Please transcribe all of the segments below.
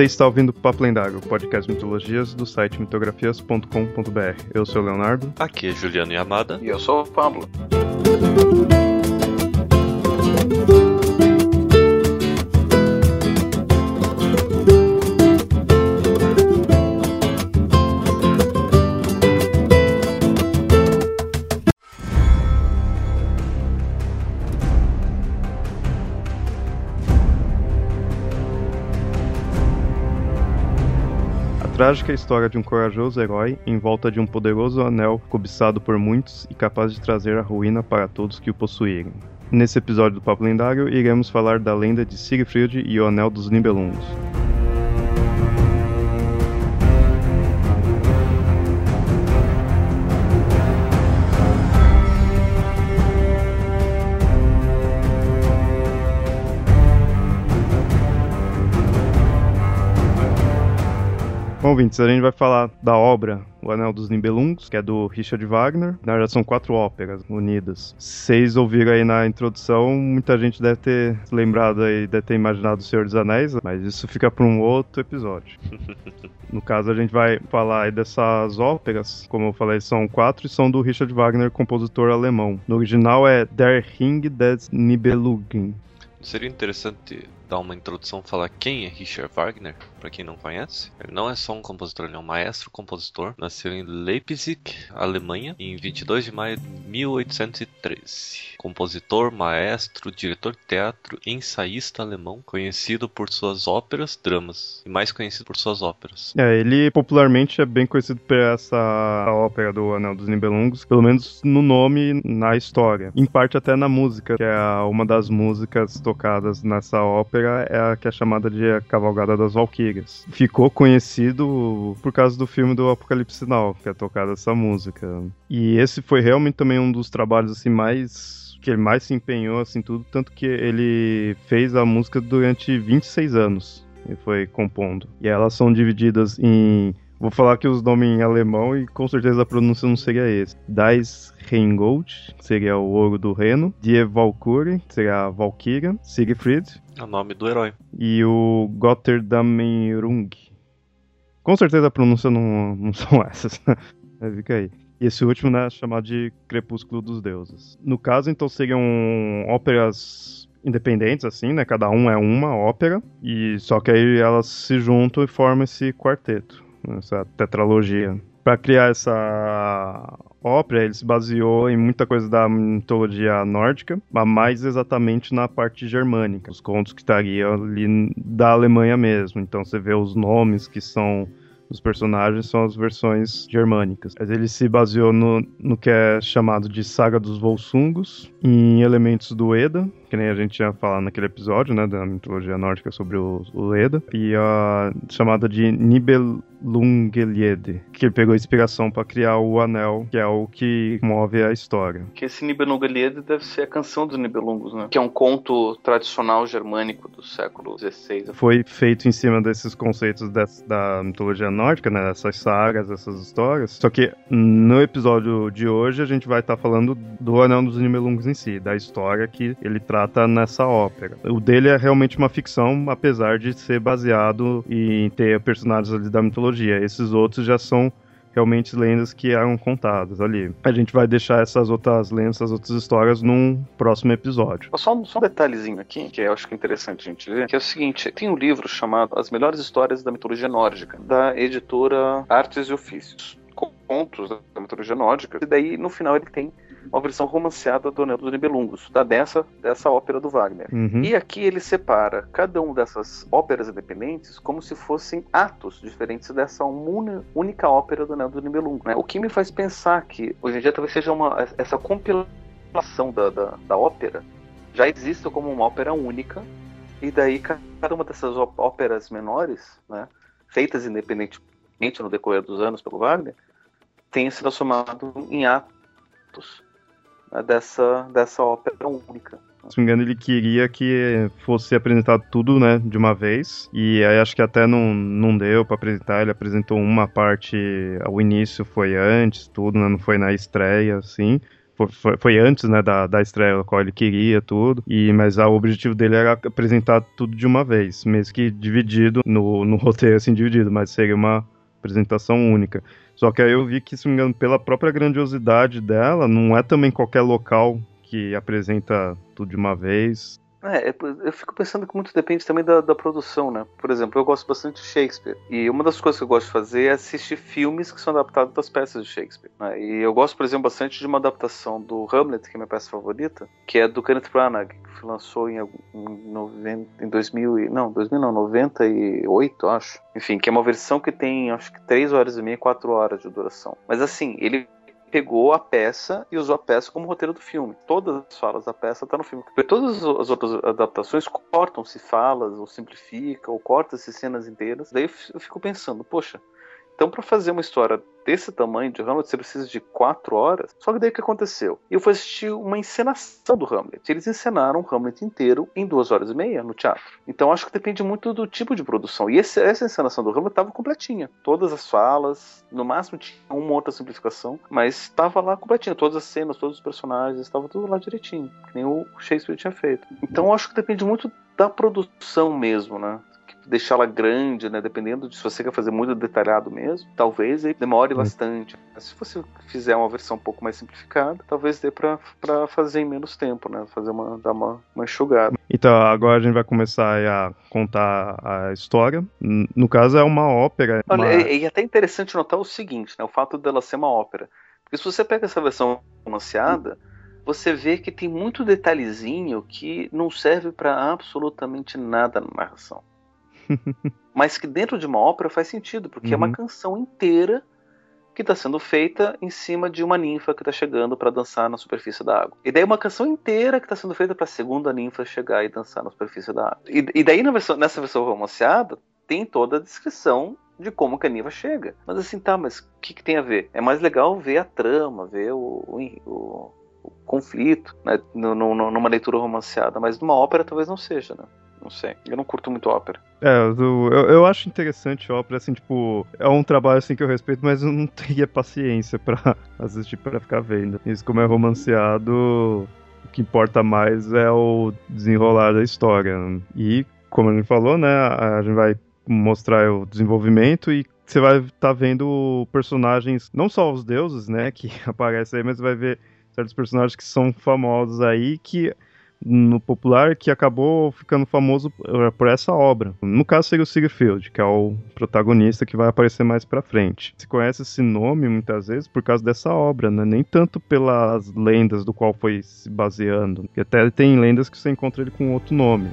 Você está ouvindo Papo Lendário, o podcast mitologias do site mitografias.com.br. Eu sou o Leonardo. Aqui é Juliano Yamada. E eu sou o Pablo. Trágica história de um corajoso herói em volta de um poderoso anel cobiçado por muitos e capaz de trazer a ruína para todos que o possuírem. Nesse episódio do Papo Lendário, iremos falar da lenda de Siegfried e o Anel dos Nibelungos. Bom, ouvintes, a gente vai falar da obra O Anel dos Nibelungos, que é do Richard Wagner. Na verdade, são quatro óperas unidas. Vocês ouviram aí na introdução, muita gente deve ter lembrado aí, deve ter imaginado O Senhor dos Anéis, mas isso fica para um outro episódio. No caso, a gente vai falar aí dessas óperas, como eu falei, são quatro e são do Richard Wagner, compositor alemão. No original é Der Ring des Nibelungen. Seria interessante dar uma introdução, falar quem é Richard Wagner, para quem não conhece. Ele não é só um compositor, ele é um maestro compositor. Nasceu em Leipzig, Alemanha, em 22 de maio de 1813. Compositor, maestro, diretor de teatro, ensaísta alemão, conhecido por suas óperas, dramas, e mais conhecido por suas óperas. É, ele popularmente é bem conhecido por essa ópera do Anel dos Nibelungos, pelo menos no nome na história. Em parte até na música, que é uma das músicas tocadas nessa ópera é a que é chamada de a Cavalgada das Valquírias. Ficou conhecido por causa do filme do Apocalipse Sinal, que é tocada essa música. E esse foi realmente também um dos trabalhos assim mais que ele mais se empenhou assim tudo, tanto que ele fez a música durante 26 anos. E foi compondo. E elas são divididas em Vou falar aqui os nomes em alemão e com certeza a pronúncia não seria esse. Das Reingold, seria o ouro do reno. Die Valkyrie, seria a Valkyria. Siegfried. É o nome do herói. E o Gotterdammerung. Com certeza a pronúncia não, não são essas. Fica aí. E esse último, né, chamado de Crepúsculo dos Deuses. No caso, então, seriam óperas independentes, assim, né? Cada um é uma ópera. E só que aí elas se juntam e formam esse quarteto essa tetralogia. Para criar essa ópera, ele se baseou em muita coisa da mitologia nórdica, mas mais exatamente na parte germânica, os contos que estariam ali da Alemanha mesmo. Então você vê os nomes que são os personagens são as versões germânicas. Mas ele se baseou no, no que é chamado de Saga dos Volsungos, em elementos do Eda, que nem a gente tinha falado naquele episódio, né, da mitologia nórdica sobre o, o Eda, e a chamada de Nibelungelied, que ele pegou inspiração para criar o anel, que é o que move a história. Que esse Nibelungelied deve ser a canção dos Nibelungos, né? Que é um conto tradicional germânico do século XVI. Foi feito em cima desses conceitos dessa, da mitologia nórdica, né, dessas sagas, essas histórias. Só que no episódio de hoje a gente vai estar tá falando do Anel dos Nibelungos em si, da história que ele trata nessa ópera. O dele é realmente uma ficção, apesar de ser baseado em ter personagens ali da mitologia. Esses outros já são realmente lendas que eram contadas ali. A gente vai deixar essas outras lendas, essas outras histórias num próximo episódio. Só só um detalhezinho aqui, que eu acho que é interessante a gente ver, que é o seguinte, tem um livro chamado As Melhores Histórias da Mitologia Nórdica, da editora Artes e Ofícios. Contos da mitologia nórdica, e daí no final ele tem uma versão romanceada do Anel dos Nibelungos, da dessa, dessa ópera do Wagner. Uhum. E aqui ele separa cada uma dessas óperas independentes como se fossem atos diferentes dessa única ópera do Anel dos Nibelungos. Né? O que me faz pensar que hoje em dia talvez seja uma, essa compilação da, da, da ópera já exista como uma ópera única, e daí cada uma dessas óperas menores, né, feitas independentemente no decorrer dos anos pelo Wagner, tenha sido somado em atos dessa, dessa ópera única. Se não me engano, ele queria que fosse apresentado tudo, né, de uma vez. E aí acho que até não, não deu para apresentar. Ele apresentou uma parte, o início foi antes, tudo, né, não foi na estreia, assim. foi, foi, antes, né, da, da estreia, qual ele queria, tudo. E, mas o objetivo dele era apresentar tudo de uma vez, mesmo que dividido no, no roteiro, assim, dividido, mas seria uma apresentação única. Só que aí eu vi que, se me engano, pela própria grandiosidade dela, não é também qualquer local que apresenta tudo de uma vez. É, eu fico pensando que muito depende também da, da, produção, né? Por exemplo, eu gosto bastante de Shakespeare. E uma das coisas que eu gosto de fazer é assistir filmes que são adaptados das peças de Shakespeare. Né? E eu gosto, por exemplo, bastante de uma adaptação do Hamlet, que é minha peça favorita, que é do Kenneth Branagh, que lançou em, em, 90, em 2000 não, 2000 não, 98, acho. Enfim, que é uma versão que tem, acho que 3 horas e meia, 4 horas de duração. Mas assim, ele pegou a peça e usou a peça como roteiro do filme. Todas as falas da peça estão tá no filme. Porque todas as outras adaptações cortam-se falas, ou simplificam, ou cortam-se cenas inteiras. Daí eu fico pensando, poxa, então, para fazer uma história desse tamanho de Hamlet, você precisa de quatro horas. Só que daí o que aconteceu? Eu fui assistir uma encenação do Hamlet. Eles encenaram o Hamlet inteiro em duas horas e meia no teatro. Então, acho que depende muito do tipo de produção. E esse, essa encenação do Hamlet estava completinha. Todas as falas, no máximo tinha uma outra simplificação, mas estava lá completinha. Todas as cenas, todos os personagens, estava tudo lá direitinho, que nem o Shakespeare tinha feito. Então, acho que depende muito da produção mesmo, né? Deixá-la grande, né? Dependendo de se você quer fazer muito detalhado mesmo, talvez aí demore bastante. Mas se você fizer uma versão um pouco mais simplificada, talvez dê para fazer em menos tempo, né? Fazer uma dar uma, uma enxugada. Então agora a gente vai começar a contar a história. No caso é uma ópera. Olha, uma... é, é até interessante notar o seguinte, né? O fato dela ser uma ópera, porque se você pega essa versão anunciada você vê que tem muito detalhezinho que não serve para absolutamente nada na narração. mas que dentro de uma ópera faz sentido, porque uhum. é uma uhum. canção inteira que está sendo feita em cima de uma ninfa que está chegando para dançar na superfície da água. E daí uma canção inteira que está sendo feita para a segunda ninfa chegar e dançar na superfície da água. E, e daí versão, nessa versão romanceada tem toda a descrição de como que a ninfa chega. Mas assim, tá, mas o que, que, tem a ver? É mais legal ver a trama, ver o, o, o, conflito, né, numa leitura romanceada, mas numa ópera talvez não seja, né? Não sei. Eu não curto muito ópera. É, eu, eu acho interessante ópera, assim, tipo, é um trabalho assim que eu respeito, mas eu não teria paciência pra assistir pra ficar vendo. Isso como é romanceado, o que importa mais é o desenrolar da história. E, como a gente falou, né, a gente vai mostrar o desenvolvimento e você vai estar tá vendo personagens, não só os deuses, né, que aparecem aí, mas vai ver certos personagens que são famosos aí, que no popular que acabou ficando famoso por essa obra. No caso seria o Siegfried, que é o protagonista que vai aparecer mais pra frente. Se conhece esse nome muitas vezes por causa dessa obra, né? Nem tanto pelas lendas do qual foi se baseando. Porque até tem lendas que você encontra ele com outro nome.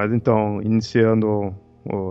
Mas então, iniciando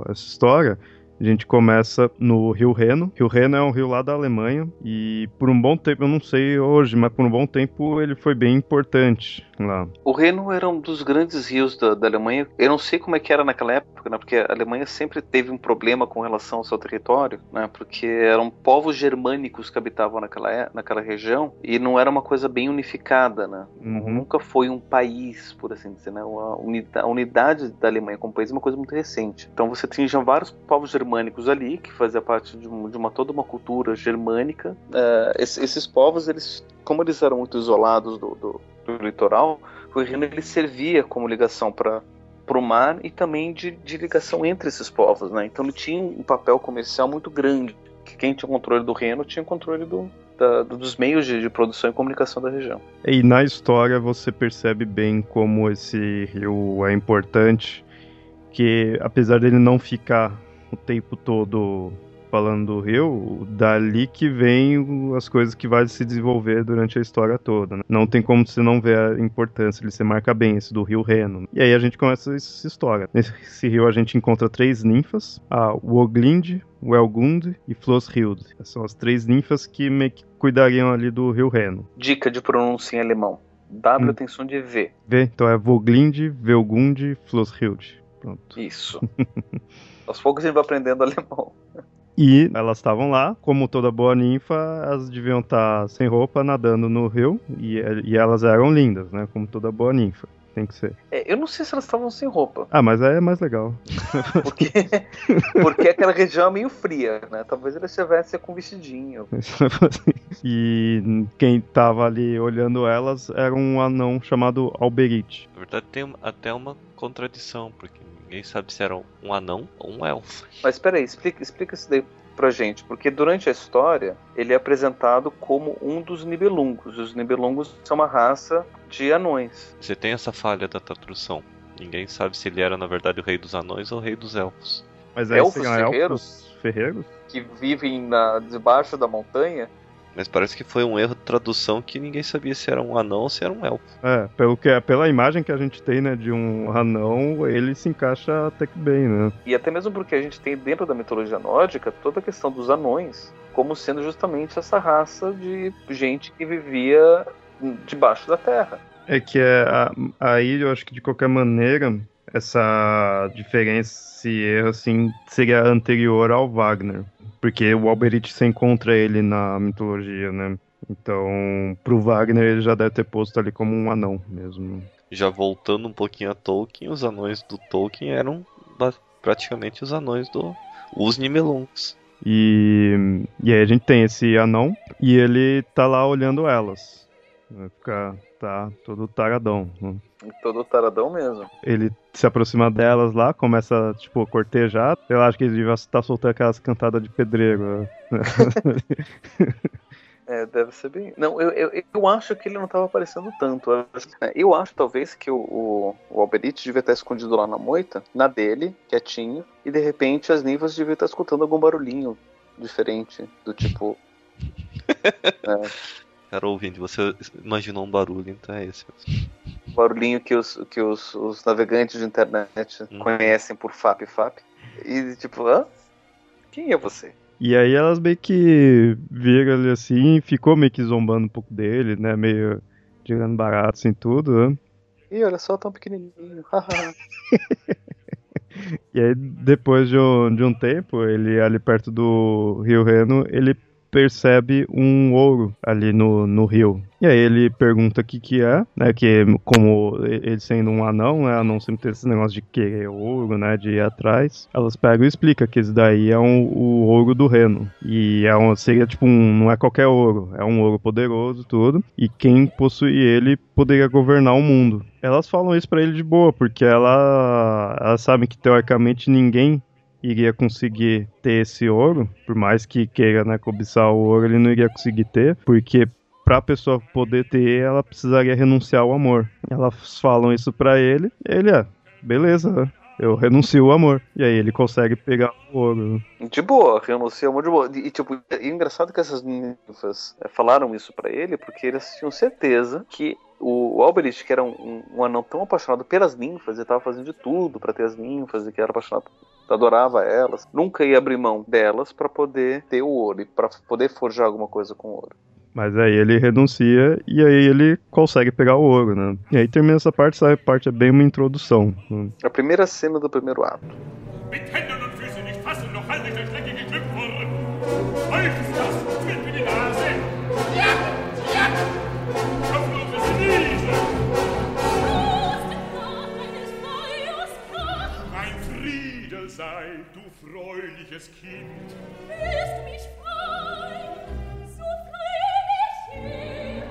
essa história, a gente começa no Rio Reno. Rio Reno é um rio lá da Alemanha e por um bom tempo, eu não sei hoje, mas por um bom tempo ele foi bem importante lá. O Reno era um dos grandes rios da, da Alemanha. Eu não sei como é que era naquela época, né? Porque a Alemanha sempre teve um problema com relação ao seu território, né? Porque eram povos germânicos que habitavam naquela, é, naquela região e não era uma coisa bem unificada, né? Uhum. Nunca foi um país, por assim dizer, né? A unidade, da Alemanha como país é uma coisa muito recente. Então você tinha vários povos germânicos germânicos ali, que fazia parte de, de uma toda uma cultura germânica. É, esses, esses, povos, eles, como eles eram muito isolados do, do, do litoral, o Reno ele servia como ligação para o mar e também de, de, ligação entre esses povos, né? Então ele tinha um papel comercial muito grande. Que quem tinha controle do Reno tinha controle do, da, dos meios de, de, produção e comunicação da região. E na história você percebe bem como esse rio é importante, que apesar dele não ficar o tempo todo falando do rio, dali que vem as coisas que vai se desenvolver durante a história toda. Né? Não tem como você não ver a importância, ele se marca bem, esse do rio Reno. E aí a gente começa essa história. Nesse rio a gente encontra três ninfas, a Woglind, Welgund e Floshild. São as três ninfas que meio que cuidariam ali do rio Reno. Dica de pronúncia em alemão. W hum. tem som de V. V, então é Voglind, Velgund, Floshild. Pronto. Isso. Aos poucos a gente vai aprendendo alemão. E elas estavam lá, como toda boa ninfa, elas deviam estar sem roupa, nadando no rio, e, e elas eram lindas, né? Como toda boa ninfa tem que ser. É, eu não sei se elas estavam sem roupa. Ah, mas é mais legal. Porque, porque aquela região é meio fria, né? Talvez elas estivessem com vestidinho. e quem tava ali olhando elas era um anão chamado Alberit. Na verdade, tem até uma contradição, porque ninguém sabe se era um anão ou um elfo. Mas peraí, explica, explica isso daí pra gente, porque durante a história ele é apresentado como um dos Nibelungos. Os Nibelungos são uma raça de anões. Você tem essa falha da tradução. Ninguém sabe se ele era na verdade o rei dos anões ou o rei dos elfos. Mas elfos ferreiros? elfos ferreiros que vivem na, debaixo da montanha mas parece que foi um erro de tradução que ninguém sabia se era um anão ou se era um elfo. É, pelo que, pela imagem que a gente tem, né, de um anão, ele se encaixa até que bem, né? E até mesmo porque a gente tem dentro da mitologia nórdica toda a questão dos anões como sendo justamente essa raça de gente que vivia debaixo da terra. É que é, aí eu acho que de qualquer maneira essa diferença, esse erro, assim, seria anterior ao Wagner. Porque o Alberich se encontra ele na mitologia, né? Então, pro Wagner ele já deve ter posto ali como um anão mesmo. Já voltando um pouquinho a Tolkien, os anões do Tolkien eram praticamente os anões do os. E, e aí a gente tem esse anão e ele tá lá olhando elas. Vai ficar tá todo taradão. Né? Todo taradão mesmo. Ele se aproxima delas lá, começa, tipo, a cortejar. Eu acho que ele devia estar soltando aquelas cantadas de pedreiro. Né? É, deve ser bem. Não, eu, eu, eu acho que ele não estava aparecendo tanto. Eu acho, talvez, que o, o, o Alberite devia estar escondido lá na moita, na dele, quietinho, e de repente as ninfas deviam estar escutando algum barulhinho diferente, do tipo. é. Cara, ouvinte, você imaginou um barulho, então é esse. O barulhinho que os, que os, os navegantes de internet hum. conhecem por FAP FAP. E tipo, hã? Quem é você? E aí elas meio que viram ele assim, ficou meio que zombando um pouco dele, né? Meio tirando barato assim tudo, né? Ih, olha só, tão pequenininho. e aí, depois de um, de um tempo, ele ali perto do Rio Reno, ele percebe um ouro ali no, no rio. E aí ele pergunta o que que é, né? Que como ele sendo um anão, né? Anão sempre tem esse negócio de querer ouro, né? De ir atrás. Elas pegam e explicam que esse daí é um, o ouro do Reno. E é um, seria tipo um, não é qualquer ouro, é um ouro poderoso tudo. E quem possui ele poderia governar o mundo. Elas falam isso para ele de boa, porque ela, elas sabem que teoricamente ninguém iria conseguir ter esse ouro, por mais que queira né, cobiçar o ouro, ele não iria conseguir ter, porque para a pessoa poder ter, ela precisaria renunciar ao amor. Elas falam isso para ele, ele é, beleza, eu renuncio ao amor. E aí ele consegue pegar o ouro. De boa, renuncia ao amor de boa. E tipo, é engraçado que essas ninfas é, falaram isso para ele, porque eles tinham certeza que o Alberich, que era um, um, um, anão tão apaixonado pelas ninfas, ele estava fazendo de tudo para ter as ninfas e que era apaixonado adorava elas, nunca ia abrir mão delas para poder ter o ouro e para poder forjar alguma coisa com ouro. Mas aí ele renuncia e aí ele consegue pegar o ouro, né? E aí termina essa parte, essa parte é bem uma introdução. Né? A primeira cena do primeiro ato. Freuliches Kind. Wirst mich frei, so fröhlich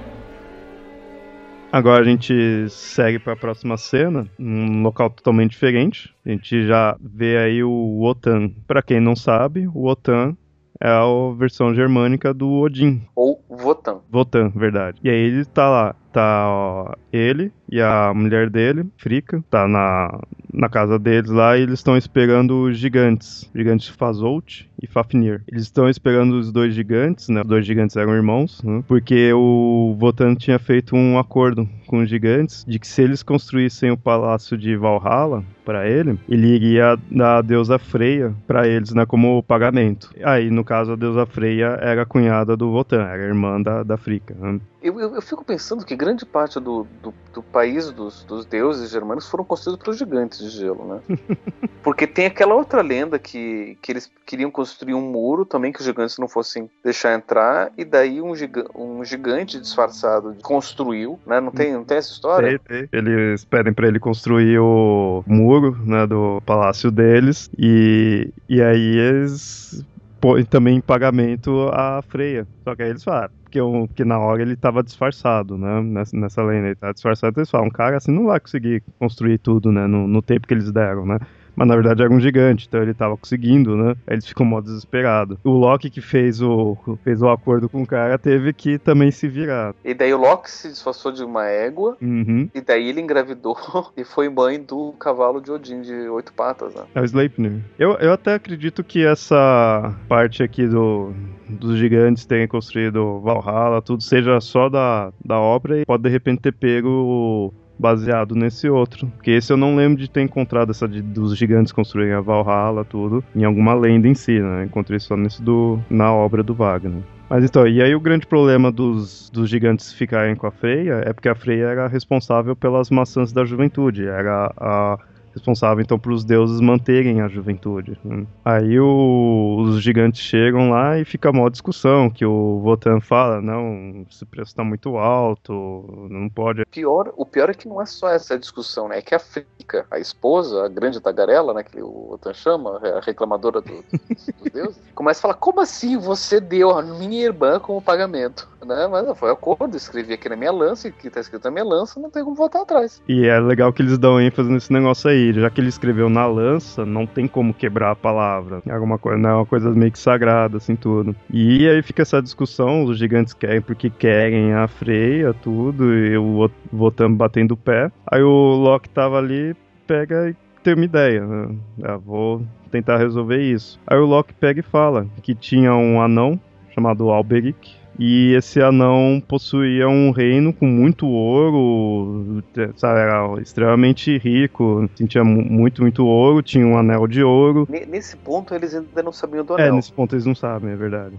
Agora a gente segue para a próxima cena, num local totalmente diferente. A gente já vê aí o Wotan. Para quem não sabe, o Wotan é a versão germânica do Odin. Ou Votan. Votan, verdade. E aí ele tá lá, tá ó, ele e a mulher dele, Frika, tá na, na casa deles lá e eles estão esperando os gigantes, gigantes Fazolt e Fafnir. Eles estão esperando os dois gigantes, né? Os dois gigantes eram irmãos, né? Porque o Votan tinha feito um acordo com os gigantes de que se eles construíssem o palácio de Valhalla para ele, ele iria dar a deusa Freya para eles, né, como pagamento. Aí, no caso, a deusa Freya era a cunhada do Votan, era irmã da, da Fricka. Né? Eu, eu, eu, fico pensando que grande parte do, do, do país dos, dos, deuses germânicos foram construídos pelos gigantes de gelo, né? Porque tem aquela outra lenda que, que eles queriam construir um muro também que os gigantes não fossem deixar entrar, e daí um, giga, um gigante disfarçado construiu, né? Não tem, não tem essa história? Tem, tem. Eles pedem para ele construir o muro, né, do palácio deles, e, e aí eles põem também em pagamento a Freia. Só que aí eles falam, porque, porque na hora ele estava disfarçado, né? Nessa, nessa lenda, ele tava disfarçado, eles falam, um cara assim não vai conseguir construir tudo, né? No, no tempo que eles deram, né? Mas na verdade era um gigante, então ele tava conseguindo, né? Aí eles ficam mó desesperado. O Loki que fez o, fez o acordo com o cara teve que também se virar. E daí o Loki se disfarçou de uma égua, uhum. e daí ele engravidou e foi mãe do cavalo de Odin de oito patas, né? É o Sleipnir. Eu, eu até acredito que essa parte aqui do, dos gigantes terem construído Valhalla, tudo seja só da, da obra e pode de repente ter pego baseado nesse outro. Porque esse eu não lembro de ter encontrado essa de, dos gigantes construírem a Valhalla, tudo, em alguma lenda em si, né? Encontrei só nesse do. na obra do Wagner. Mas então, e aí o grande problema dos, dos gigantes ficarem com a Freya é porque a Freya era responsável pelas maçãs da juventude, era a responsável então para os deuses manterem a juventude. Né? Aí o, os gigantes chegam lá e fica uma discussão que o Votan fala, não, esse preço está muito alto, não pode. Pior, o pior é que não é só essa discussão, né? É que a Frica, a esposa, a grande tagarela, né, que o Votan chama, a reclamadora do, dos deuses, começa a falar: como assim você deu a minha irmã como pagamento? Né? Mas foi acordo, escrevi aqui na minha lança, e que está escrito na minha lança, não tem como voltar atrás. E é legal que eles dão ênfase nesse negócio aí já que ele escreveu na lança, não tem como quebrar a palavra. É alguma coisa, não é uma coisa meio que sagrada, assim, tudo. E aí fica essa discussão, os gigantes querem porque querem a freia, tudo, e o Votan batendo o pé. Aí o Loki tava ali, pega e tem uma ideia, né? Ah, vou tentar resolver isso. Aí o Loki pega e fala que tinha um anão chamado Alberic, e esse anão possuía um reino com muito ouro, sabe, era extremamente rico, tinha muito, muito ouro, tinha um anel de ouro. Nesse ponto eles ainda não sabiam do é, anel. É, nesse ponto eles não sabem, é verdade.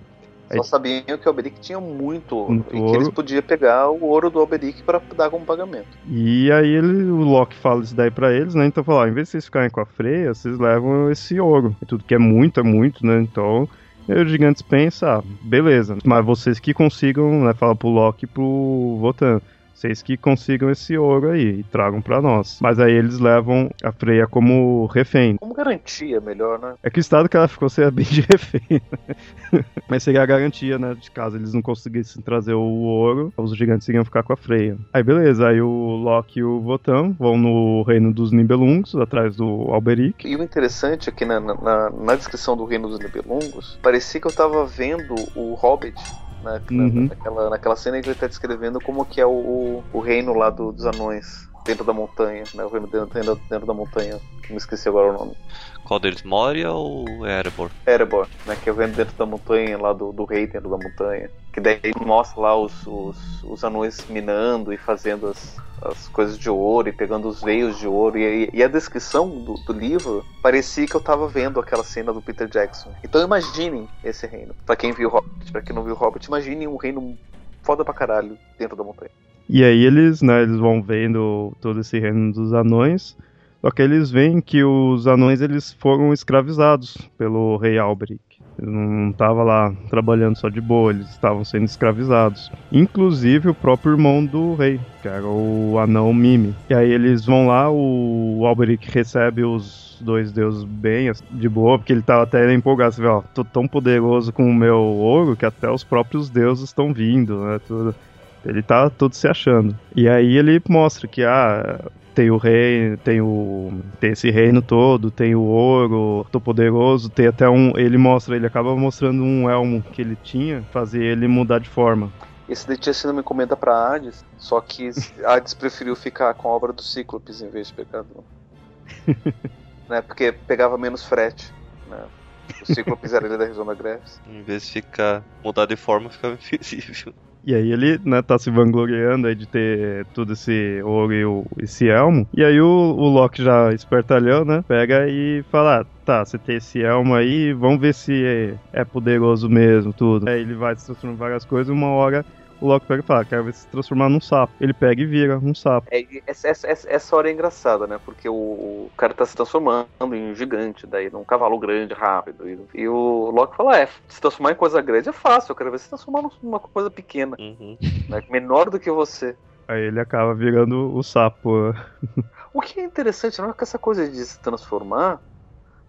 Só sabiam que o Alberic tinha muito ouro muito e ouro. que eles podiam pegar o ouro do Alberic para dar como pagamento. E aí ele, o Loki fala isso daí para eles, né? Então fala, em vez de vocês ficarem com a freia, vocês levam esse ouro. E tudo que é muito, é muito, né? Então e os gigantes pensam, ah, beleza, mas vocês que consigam, né, fala pro Loki e pro Votan, vocês que consigam esse ouro aí e tragam para nós. Mas aí eles levam a Freya como refém. Como garantia, melhor, né? É que o estado que ela ficou seria bem de refém. Né? Mas seria a garantia, né? De caso eles não conseguissem trazer o ouro, os gigantes iriam ficar com a Freya. Aí beleza, aí o Loki e o Votan vão no reino dos Nibelungos, atrás do Alberic. E o interessante é que na, na, na descrição do reino dos Nibelungos, parecia que eu tava vendo o Hobbit né? Uhum. Naquela, naquela cena que ele está descrevendo como que é o, o reino lá do, dos anões dentro da montanha, né? O reino dentro, dentro, dentro da montanha. Me esqueci agora o nome. Qual deles? Moria ou Erebor? Erebor, né? Que é o reino dentro da montanha, lá do, do rei dentro da montanha. Que daí mostra lá os, os, os anões minando e fazendo as, as coisas de ouro e pegando os veios de ouro. E, e a descrição do, do, livro parecia que eu tava vendo aquela cena do Peter Jackson. Então imaginem esse reino. Pra quem viu Hobbit, pra quem não viu Hobbit, imaginem um reino foda pra caralho dentro da montanha. E aí eles, né, eles vão vendo todo esse reino dos anões. Só que eles veem que os anões eles foram escravizados pelo rei Alberic. Ele não estava lá trabalhando só de boa, eles estavam sendo escravizados. Inclusive o próprio irmão do rei, que era o anão Mime. E aí eles vão lá, o Alberic recebe os dois deuses bem de boa, porque ele tava até empolgado. Você vê, ó, tô tão poderoso com o meu ouro que até os próprios deuses estão vindo, né? Tudo. Ele tá todo se achando. E aí ele mostra que, ah, tem o rei, tem o tem esse reino todo, tem o ouro, tô poderoso, tem até um, ele mostra, ele acaba mostrando um elmo que ele tinha, fazer ele mudar de forma. Esse daí tinha sido uma encomenda para Hades, só que Hades preferiu ficar com a obra do Cíclopes em vez de pegar do... né, porque pegava menos frete, né? O Cíclope era ele da Rezona Greves. Em vez de ficar mudar de forma, ficava invisível. E aí ele, né, tá se vangloriando aí de ter tudo esse ouro e o, esse elmo. E aí o, o Loki já espertalhão, né, pega e fala, ah, tá, você tem esse elmo aí, vamos ver se é, é poderoso mesmo, tudo. Aí ele vai se transformando em várias coisas, uma hora o Loki pega e fala, quero ver se transformar num sapo. Ele pega e vira um sapo. É, essa, essa, essa hora é engraçada, né? Porque o, o, cara tá se transformando em um gigante, daí num cavalo grande, rápido. E, e, o Loki fala, é, se transformar em coisa grande é fácil, eu quero ver se transformar numa coisa pequena. Uhum. Né? Menor do que você. Aí ele acaba virando o sapo. o que é interessante, não é que essa coisa de se transformar,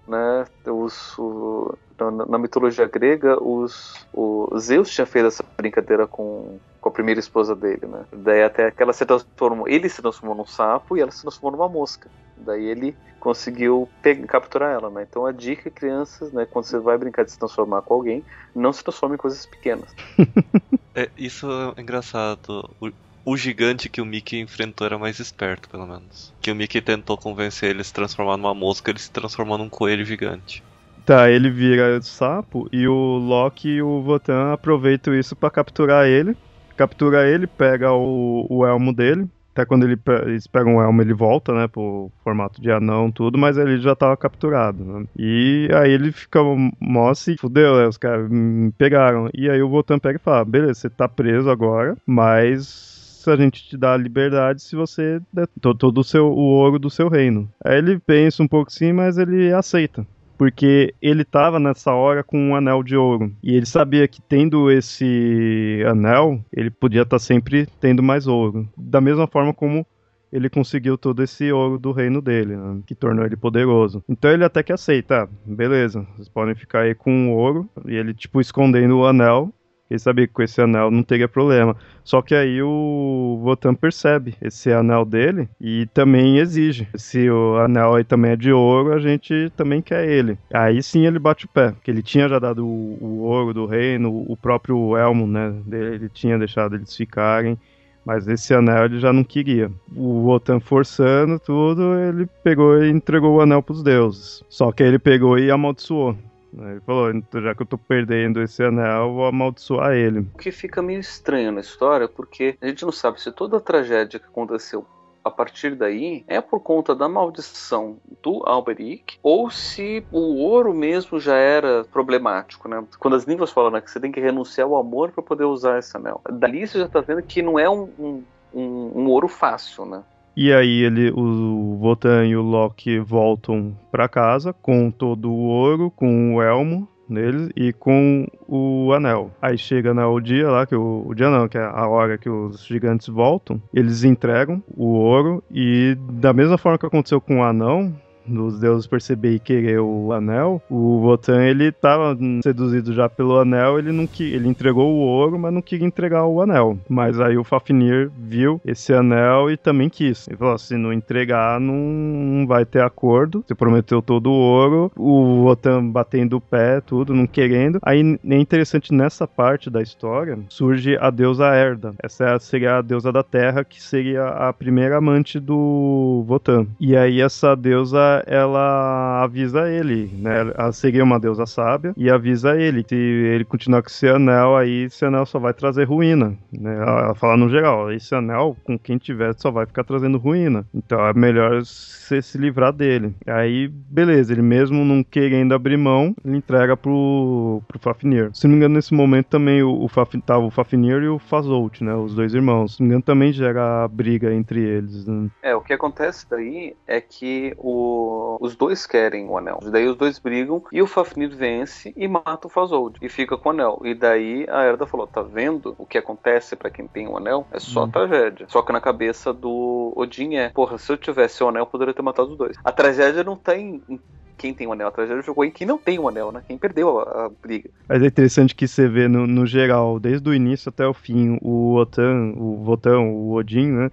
né? Os, o, na, na, mitologia grega, os, o Zeus tinha feito essa brincadeira com, com a primeira esposa dele, né? Daí até que ela se transformou, ele se transformou num sapo e ela se transformou numa mosca. Daí ele conseguiu pegar, capturar ela, né? Então a dica, crianças, né? Quando você vai brincar de se transformar com alguém, não se transforme em coisas pequenas. é, isso é engraçado. O, o gigante que o Mickey enfrentou era mais esperto, pelo menos. Que o Mickey tentou convencer ele a se transformar numa mosca, ele se transformou num coelho gigante. Tá, ele vira sapo e o Loki e o Votan aproveitam isso para capturar ele. Captura ele, pega o, o elmo dele. Até quando ele, eles pegam o elmo, ele volta, né, pro formato de anão, tudo, mas ele já tava capturado, né? E aí ele fica mó assim, fudeu, né, os caras me pegaram. E aí o Votan pega e fala, beleza, você tá preso agora, mas a gente te dá a liberdade se você der todo o, seu, o ouro do seu reino. Aí ele pensa um pouco sim, mas ele aceita porque ele estava nessa hora com um anel de ouro. E ele sabia que tendo esse anel, ele podia estar tá sempre tendo mais ouro. Da mesma forma como ele conseguiu todo esse ouro do reino dele, né, que tornou ele poderoso. Então ele até que aceita, ah, beleza, vocês podem ficar aí com o ouro, e ele, tipo, escondendo o anel, ele sabia que com esse anel não teria problema. Só que aí o Votan percebe esse anel dele e também exige. Se o anel aí também é de ouro, a gente também quer ele. Aí sim ele bate o pé, porque ele tinha já dado o, o ouro do reino, o próprio elmo, né? Dele, ele tinha deixado eles ficarem. Mas esse anel ele já não queria. O Wotan forçando tudo, ele pegou e entregou o anel para os deuses. Só que ele pegou e amaldiçoou. Ele falou, então, já que eu tô perdendo esse anel, vou amaldiçoar ele. O que fica meio estranho na história, porque a gente não sabe se toda a tragédia que aconteceu a partir daí é por conta da maldição do Alberic ou se o ouro mesmo já era problemático, né? Quando as línguas falam né, que você tem que renunciar ao amor para poder usar esse anel. Dali você já tá vendo que não é um, um, um, um ouro fácil, né? E aí ele, o Votan e o Loki voltam para casa com todo o ouro, com o elmo neles e com o anel. Aí chega né, o dia lá, que o, o dia não, que é a hora que os gigantes voltam, eles entregam o ouro e da mesma forma que aconteceu com o anão, dos deuses perceber e querer o anel, o Votan ele estava seduzido já pelo anel, ele não que ele entregou o ouro, mas não queria entregar o anel. Mas aí o Fafnir viu esse anel e também quis. Ele falou: se não entregar, não, não vai ter acordo. Você prometeu todo o ouro, o Votan batendo o pé, tudo, não querendo. Aí é interessante nessa parte da história surge a deusa Erda. Essa seria a deusa da terra, que seria a primeira amante do Votan. E aí essa deusa ela avisa ele, né? Ela seria uma deusa sábia e avisa ele que ele continuar com esse anel aí, esse anel só vai trazer ruína, né? Ela fala no geral, esse anel com quem tiver só vai ficar trazendo ruína. Então é melhor você se livrar dele. Aí, beleza, ele mesmo não querendo abrir mão, ele entrega pro, pro Fafnir. Se não me engano, nesse momento também o, o Faf, tava o Fafnir e o Fazolt, né? Os dois irmãos. Se não me engano, também gera briga entre eles. Né? É, o que acontece daí é que o os dois querem o anel. Daí os dois brigam e o Fafnir vence e mata o Fazold e fica com o anel. E daí a Erda falou: tá vendo o que acontece para quem tem o anel? É só hum. tragédia. Só que na cabeça do Odin é: porra, se eu tivesse o anel, eu poderia ter matado os dois. A tragédia não tem tá quem tem o anel. A tragédia jogou em quem não tem o anel, né? Quem perdeu a, a briga. Mas é interessante que você vê no, no, geral, desde o início até o fim, o Otan, o Votan, o Odin, né?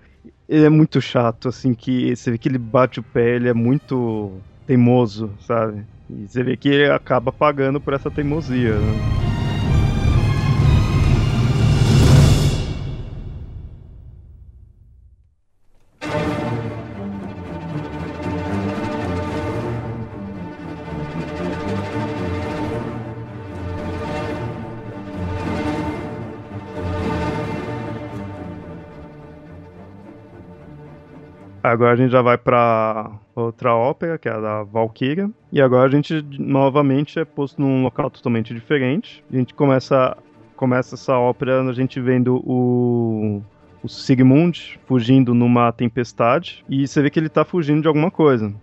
Ele é muito chato, assim, que você vê que ele bate o pé, ele é muito teimoso, sabe? E você vê que ele acaba pagando por essa teimosia, né? Agora a gente já vai pra outra ópera, que é a da Valkyria. E agora a gente novamente é posto num local totalmente diferente. A gente começa, começa essa ópera a gente vendo o, o Sigmund fugindo numa tempestade. E você vê que ele tá fugindo de alguma coisa.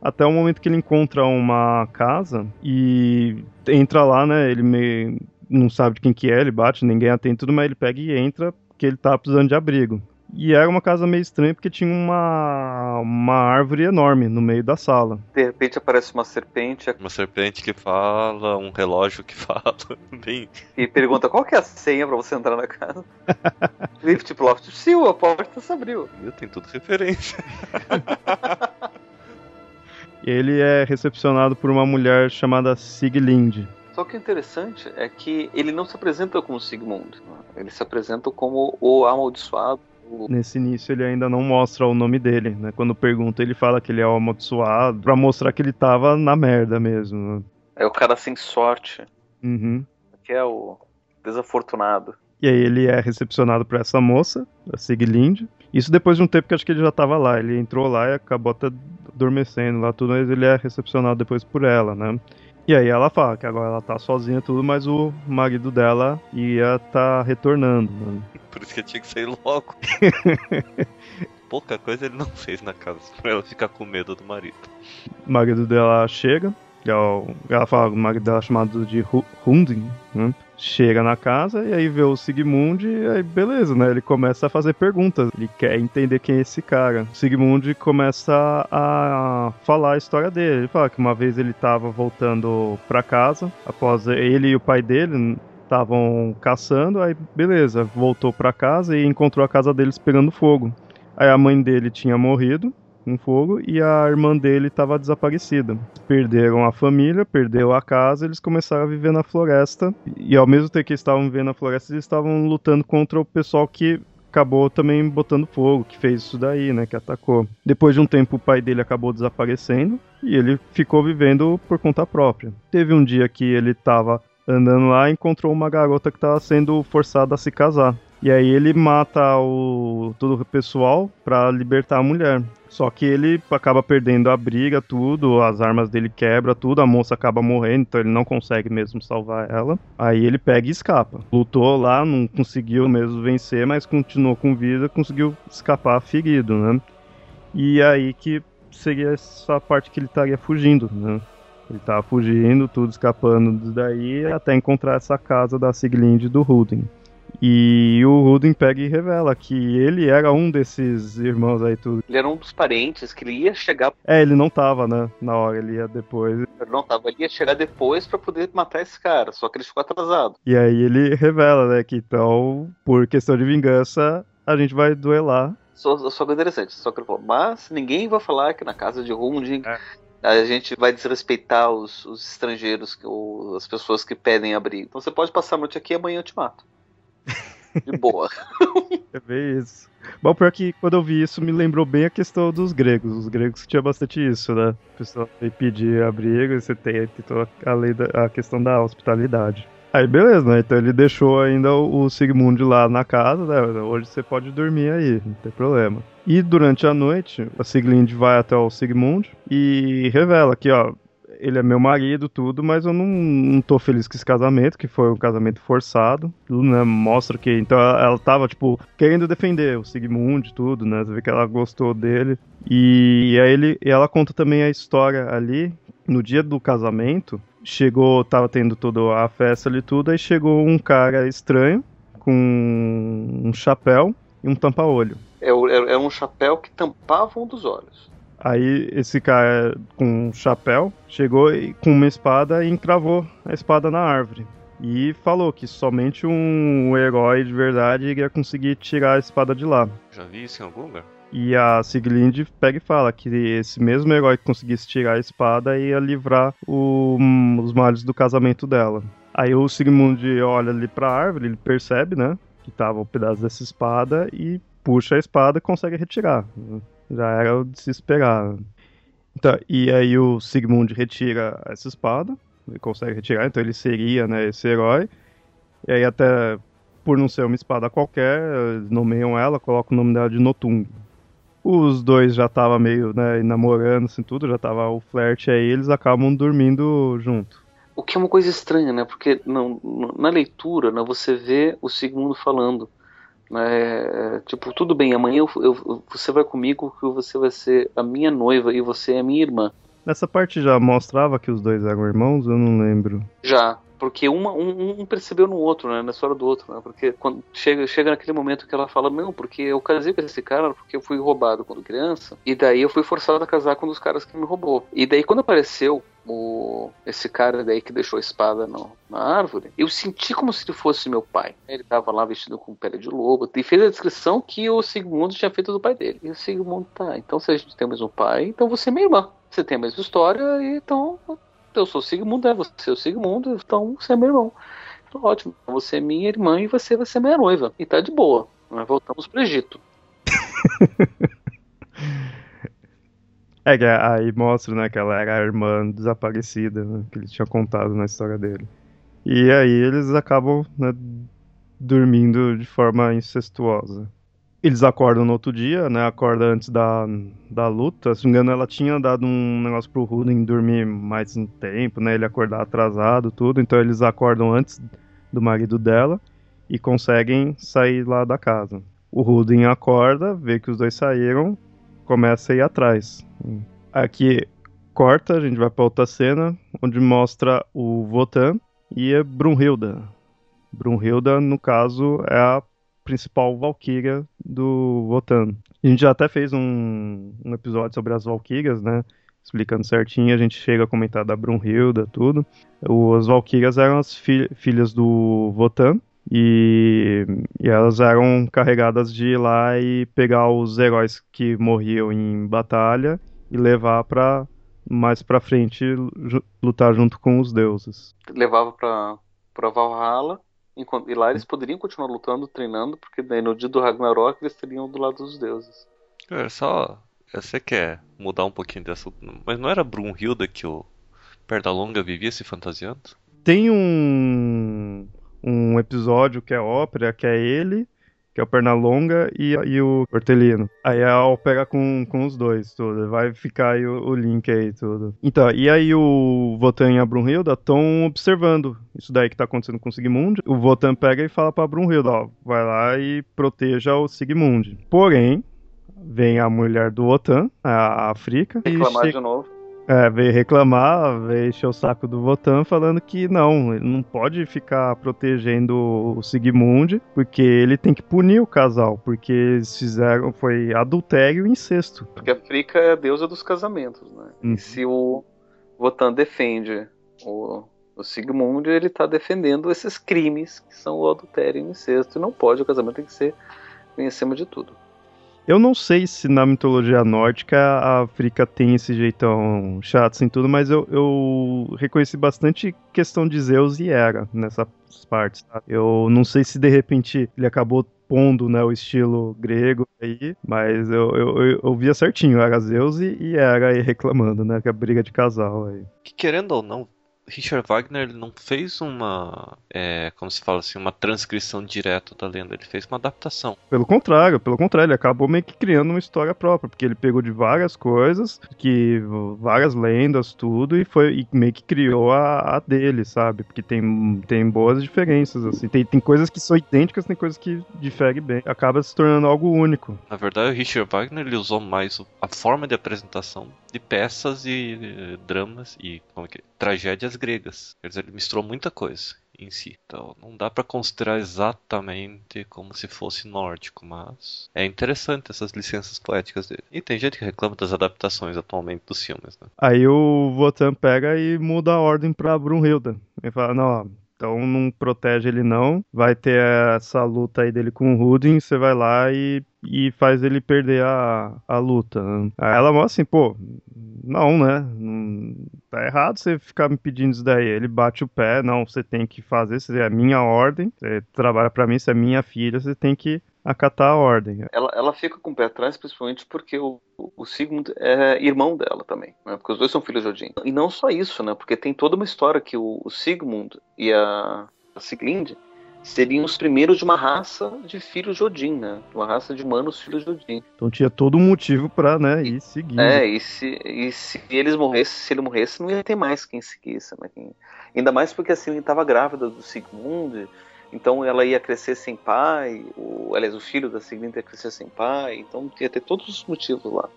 Até o momento que ele encontra uma casa e entra lá, né? Ele meio, não sabe de quem que é, ele bate, ninguém atende tudo, mas ele pega e entra porque ele tá precisando de abrigo. E era uma casa meio estranha porque tinha uma, uma árvore enorme no meio da sala. De repente aparece uma serpente Uma serpente que fala, um relógio que fala. Bem, e pergunta qual que é a senha pra você entrar na casa. Lift Loft Seal, a porta se abriu. tem tudo referência. Ele é recepcionado por uma mulher chamada Siglind. Só que o interessante é que ele não se apresenta como Sigmund. Ele se apresenta como o amaldiçoado. Nesse início ele ainda não mostra o nome dele, né? Quando pergunta ele fala que ele é o amaldiçoado, pra mostrar que ele tava na merda mesmo. né? É o cara sem sorte, Uhum. que é o desafortunado. E aí ele é recepcionado por essa moça, a Siglind. Isso depois de um tempo que acho que ele já tava lá. Ele entrou lá e acabou até adormecendo lá tudo, mas ele é recepcionado depois por ela, né? E aí ela fala que agora ela tá sozinha e tudo, mas o marido dela ia tá retornando, né? Por isso que eu tinha que sair logo. Pouca coisa ele não fez na casa, pra ela ficar com medo do marido. O marido dela chega, o- ela fala o marido dela é chamado de Hu- Hunding, né? Chega na casa e aí vê o Sigmund e aí beleza, né? Ele começa a fazer perguntas. Ele quer entender quem é esse cara. O Sigmund começa a falar a história dele. Ele fala que uma vez ele tava voltando pra casa, após ele e o pai dele estavam caçando, aí beleza, voltou pra casa e encontrou a casa deles pegando fogo. Aí a mãe dele tinha morrido com fogo e a irmã dele estava desaparecida. Perderam a família, perdeu a casa, eles começaram a viver na floresta e ao mesmo tempo que estavam vivendo na floresta, eles estavam lutando contra o pessoal que acabou também botando fogo, que fez isso daí, né, que atacou. Depois de um tempo o pai dele acabou desaparecendo e ele ficou vivendo por conta própria. Teve um dia que ele estava andando lá e encontrou uma garota que estava sendo forçada a se casar. E aí ele mata o todo o pessoal pra libertar a mulher. Só que ele acaba perdendo a briga, tudo, as armas dele quebra, tudo, a moça acaba morrendo, então ele não consegue mesmo salvar ela. Aí ele pega e escapa. Lutou lá, não conseguiu mesmo vencer, mas continuou com vida, conseguiu escapar ferido, né? E aí que seria essa parte que ele estaria fugindo, né? Ele tava fugindo, tudo escapando daí, até encontrar essa casa da Siglind do Rudin. E o Rudin pega e revela que ele era um desses irmãos aí tudo. Ele era um dos parentes que ele ia chegar. É, ele não tava, né? Na hora, ele ia depois. Ele não tava, ele ia chegar depois pra poder matar esse cara, só que ele ficou atrasado. E aí ele revela, né, que então, por questão de vingança, a gente vai duelar. Só, só que interessante, só que ele falou, mas ninguém vai falar que na casa de Hunding É. a gente vai desrespeitar os, os estrangeiros, ou as pessoas que pedem abrigo. Então você pode passar a noite aqui e amanhã eu te mato. De boa. É bem isso. Bom, pior que quando eu vi isso, me lembrou bem a questão dos gregos. Os gregos tinham bastante isso, né? A pessoa tem que pedir abrigo você tem, tem toda a, lei da, a questão da hospitalidade. Aí beleza, né? Então ele deixou ainda o o Sigmund lá na casa, né? Hoje você pode dormir aí, não tem problema. E durante a noite, a Siglind vai até o Sigmund e revela que, ó, ele é meu marido, tudo, mas eu não, não tô feliz com esse casamento, que foi um casamento forçado, tudo, né? Mostra que. Então ela, ela tava, tipo, querendo defender o Sigmund, tudo, né? Você vê que ela gostou dele. E, e aí ele, e ela conta também a história ali, no dia do casamento, chegou, tava tendo toda a festa ali tudo, aí chegou um cara estranho, com um chapéu e um tampa-olho. É, é, é um chapéu que tampava um dos olhos. Aí esse cara com um chapéu chegou e- com uma espada e encravou a espada na árvore. E falou que somente um herói de verdade iria conseguir tirar a espada de lá. Já vi isso em algum lugar? E a Siglind pega e fala que esse mesmo herói que conseguisse tirar a espada ia livrar o- os males do casamento dela. Aí o Sigmund olha ali pra árvore, ele percebe, né, que tava um pedaço dessa espada e puxa a espada e consegue retirar. Já era o de se esperar. Então, e aí o Sigmund retira essa espada, ele consegue retirar, então ele seria, né, esse herói. E aí até por não ser uma espada qualquer, nomeiam ela, colocam o nome dela de Notung. os dois já estavam meio, né, namorando, assim, tudo, já tava o flerte aí, eles acabam dormindo junto. O que é uma coisa estranha, né? Porque não, na leitura, né, você vê o Sigmundo falando. Né, tipo, tudo bem, amanhã eu, eu, você vai comigo que você vai ser a minha noiva e você é a minha irmã. Nessa parte já mostrava que os dois eram irmãos? Eu não lembro. Já, porque uma, um, um, percebeu no outro, né? Na história do outro, né? Porque quando chega, chega naquele momento que ela fala, não, porque eu casei com esse cara porque eu fui roubado quando criança, e daí eu fui forçado a casar com um dos caras que me roubou. E daí quando apareceu o, esse cara daí que deixou a espada no, na árvore, eu senti como se ele fosse meu pai. Ele tava lá vestido com pele de lobo e fez a descrição que o Sigmundo tinha feito do pai dele. E o Sigmundo tá, então se a gente tem o mesmo pai, então você é minha irmã. Você tem a mesma história, então eu sou o Sigmundo, é você é o Sigmundo, então você é meu irmão. Então, ótimo, você é minha irmã e você vai ser minha noiva. E tá de boa. Nós voltamos pro Egito. é que aí mostra, né, que ela era a irmã desaparecida, né, que ele tinha contado na história dele. E aí eles acabam né, dormindo de forma incestuosa. Eles acordam no outro dia, né? Acorda antes da, da luta. Se não me engano, ela tinha dado um negócio pro Rudin dormir mais um tempo, né? Ele acordar atrasado, tudo. Então eles acordam antes do marido dela e conseguem sair lá da casa. O Rudin acorda, vê que os dois saíram, começa a ir atrás. Aqui corta, a gente vai para outra cena, onde mostra o Votan e a Brunhilda. Brunhilda, no caso, é a principal Valkyria do Votan. A gente já até fez um, um episódio sobre as Valkyrias, né? Explicando certinho, a gente chega a comentar da Brunhilda, tudo. As Valkyrias eram as fi filhas do Votan, e, e, elas eram carregadas de ir lá e pegar os heróis que morriam em batalha e levar para mais para frente lutar junto com os deuses. Levava para para Valhalla e lá eles poderiam continuar lutando, treinando, porque daí no dia do Ragnarok eles estariam do lado dos deuses. É só. Você quer mudar um pouquinho de assunto, mas não era Brunhilda que o Pernalonga vivia se fantasiando? Tem um, um episódio que é ópera, que é ele que é o Pernalonga e, e o Hortelino. Aí a ópera com, com os dois, tudo. Vai ficar aí o, o link aí, tudo. Então, e aí o Votan e a Brunhilda estão observando isso daí que tá acontecendo com o Sigmund. O Votan pega e fala pra Brunhilda, ó, vai lá e proteja o Sigmund. Porém, vem a mulher do Votan, a África. Reclamar de novo. É, veio reclamar, veio encher o saco do Votan falando que não, ele não pode ficar protegendo o Sigmund, porque ele tem que punir o casal, porque eles fizeram, foi adultério e incesto. Porque a Frika é a deusa dos casamentos, né? Hum. E se o Votan defende o, o Sigmund, ele tá defendendo esses crimes que são o adultério e o incesto, e não pode, o casamento tem que ser em cima de tudo. Eu não sei se na mitologia nórdica a África tem esse jeitão chato assim tudo, mas eu, eu reconheci bastante questão de Zeus e Hera nessas partes. Tá? Eu não sei se de repente ele acabou pondo né, o estilo grego aí, mas eu, eu, eu, via certinho, era Zeus e, e Hera aí reclamando, né, que é a briga de casal aí. Que querendo ou não, Richard Wagner não fez uma, é, como se fala assim, uma transcrição direta da lenda, ele fez uma adaptação. Pelo contrário, pelo contrário, ele acabou meio que criando uma história própria, porque ele pegou de várias coisas, que várias lendas, tudo, e foi e meio que criou a, a dele, sabe? Porque tem, tem boas diferenças, assim. Tem, tem coisas que são idênticas, tem coisas que diferem bem. Acaba se tornando algo único. Na verdade, o Richard Wagner ele usou mais a forma de apresentação de peças e, dramas e como é que, tragédias gregas. Quer dizer, ele misturou muita coisa em si. Então não dá para considerar exatamente como se fosse nórdico, mas é interessante essas licenças poéticas dele. E tem gente que reclama das adaptações atualmente dos filmes, né? Aí o Votan pega e muda a ordem pra Brunhilda. Ele fala, não, então não protege ele não. Vai ter essa luta aí dele com o Rudin, você vai lá e, e faz ele perder a, a luta. Aí ela mostra assim, pô, não, né? Não, tá errado você ficar me pedindo isso daí. Ele bate o pé, não, você tem que fazer, isso é minha ordem, você trabalha para mim, você é minha filha, você tem que acatar a ordem. Ela, ela fica com o pé atrás, principalmente porque o, o Sigmund é irmão dela também, né? Porque os dois são filhos de Odin. E não só isso, né? Porque tem toda uma história que o, o Sigmund e a, a Siglinde seriam os primeiros de uma raça de filhos de Odin, né? Uma raça de humanos filhos de Odin. Então tinha todo um motivo pra, né, ir seguir. É, e se, e se eles morressem, se ele morresse, não ia ter mais quem seguisse, né? Quem... Ainda mais porque assim, ele estava grávida do Sigmund, então ela ia crescer sem pai, o, aliás, o filho da Sigmund ia crescer sem pai, então ia ter todos os motivos lá.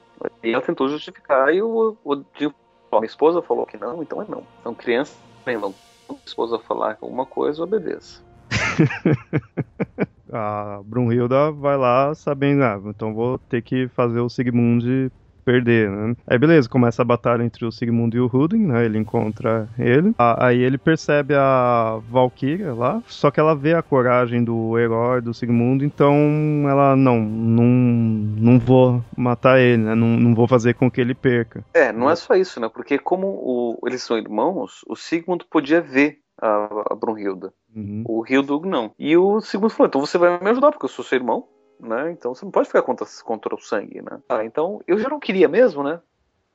E ela tentou justificar e o, o, a minha esposa falou que não, então é não. Então criança, bem, não. A esposa falar alguma coisa, obedeça. a Brunhilda vai lá sabendo, ah, então vou ter que fazer o Sigmund perder, né? Aí beleza, começa a batalha entre o Sigmund e o Hudin, né? Ele encontra ele. Aí ele percebe a Valkyria lá, só que ela vê a coragem do herói do Sigmund, então ela não, não, não vou matar ele, né? Não, não vou fazer com que ele perca. É, não é só isso, né? Porque como o, eles são irmãos, o Sigmund podia ver a, a Brunhilda. Uhum. O Hildug não. E o Sigmund falou: então você vai me ajudar, porque eu sou seu irmão né? Então você não pode ficar contra, contra o sangue, né? Ah, então eu já não queria mesmo, né?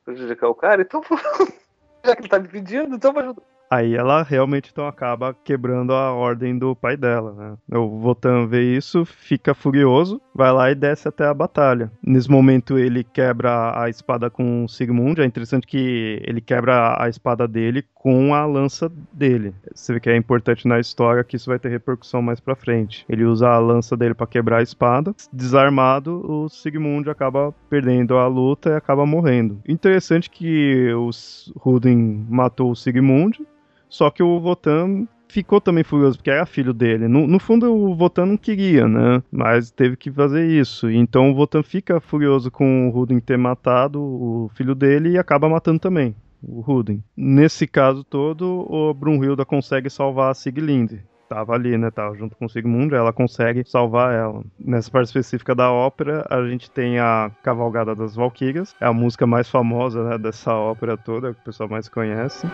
Prejudicar o cara, então já que ele tá me pedindo, então vou ajudar. Aí ela realmente então acaba quebrando a ordem do pai dela, né? O Votan vê isso, fica furioso, vai lá e desce até a batalha. Nesse momento ele quebra a espada com Sigmund, é interessante que ele quebra a espada dele com a lança dele. Você vê que é importante na história que isso vai ter repercussão mais pra frente. Ele usa a lança dele para quebrar a espada. Desarmado, o Sigmund acaba perdendo a luta e acaba morrendo. Interessante que o Rudin matou o Sigmund, só que o Votan ficou também furioso, porque era filho dele. No, no, fundo, o Votan não queria, né? Mas teve que fazer isso. Então o Votan fica furioso com o Rudin ter matado o filho dele e acaba matando também o Rudin. Nesse caso todo, o Brunhilda consegue salvar a Siglinde. Tava ali, né? Tava junto com o Sigmund, ela consegue salvar ela. Nessa parte específica da ópera, a gente tem a Cavalgada das Valquírias. É a música mais famosa né, dessa ópera toda, que o pessoal mais conhece.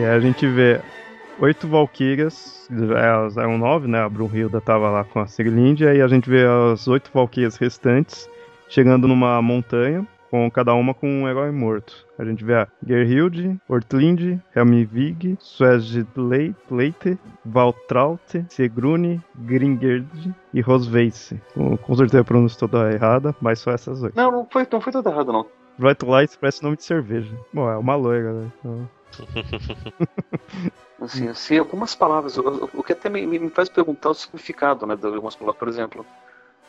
E aí a gente vê oito Valkyrias, elas eram nove, né? A Brunhilda tava lá com a Siglinde, aí a gente vê as oito Valkyrias restantes chegando numa montanha, com cada uma com um herói morto. A gente vê a Gerhild, Ortlinde, Helmvig, Swesleite, Valtraute, Segrune, Gringerd e Rosveice. Com, com certeza a pronúncia toda errada, mas só essas oito. Não, não foi, não foi toda errada, não. Bright Lights parece nome de cerveja. Bom, é uma loira, né? Então... assim, assim, algumas palavras, o, que até me, me, faz perguntar o significado né, de algumas palavras. Por exemplo,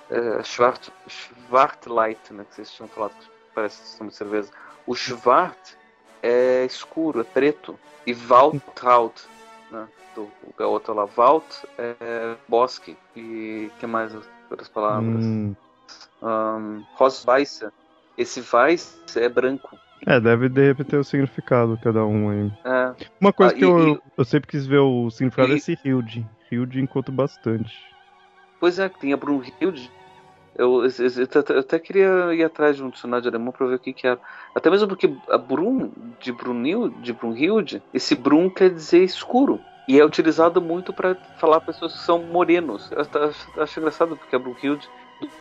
é, Schwart, Schwartlight, né, que vocês tinham falado, que parece nome de cerveja. O Schwart é escuro, é preto. E Waltraud, né, do o garoto lá, Wald é bosque. E que mais outras palavras? Hum. Um, Rosweiss, esse Weiss é branco. É, deve de repente ter o significado cada um aí. É. Uma coisa ah, que e, eu, e... eu sempre quis ver o significado e... é esse Hilde. Hilde encontro bastante. Pois é, tem a Brunhilde. Eu, eu, eu, eu, até queria ir atrás de um dicionário de alemão pra ver o que que era. Até mesmo porque a Brun, de Brunil, de Brunhilde, esse Brun quer dizer escuro. E é utilizado muito para falar pessoas que são morenos. Eu acho, acho engraçado porque a Brunhilde,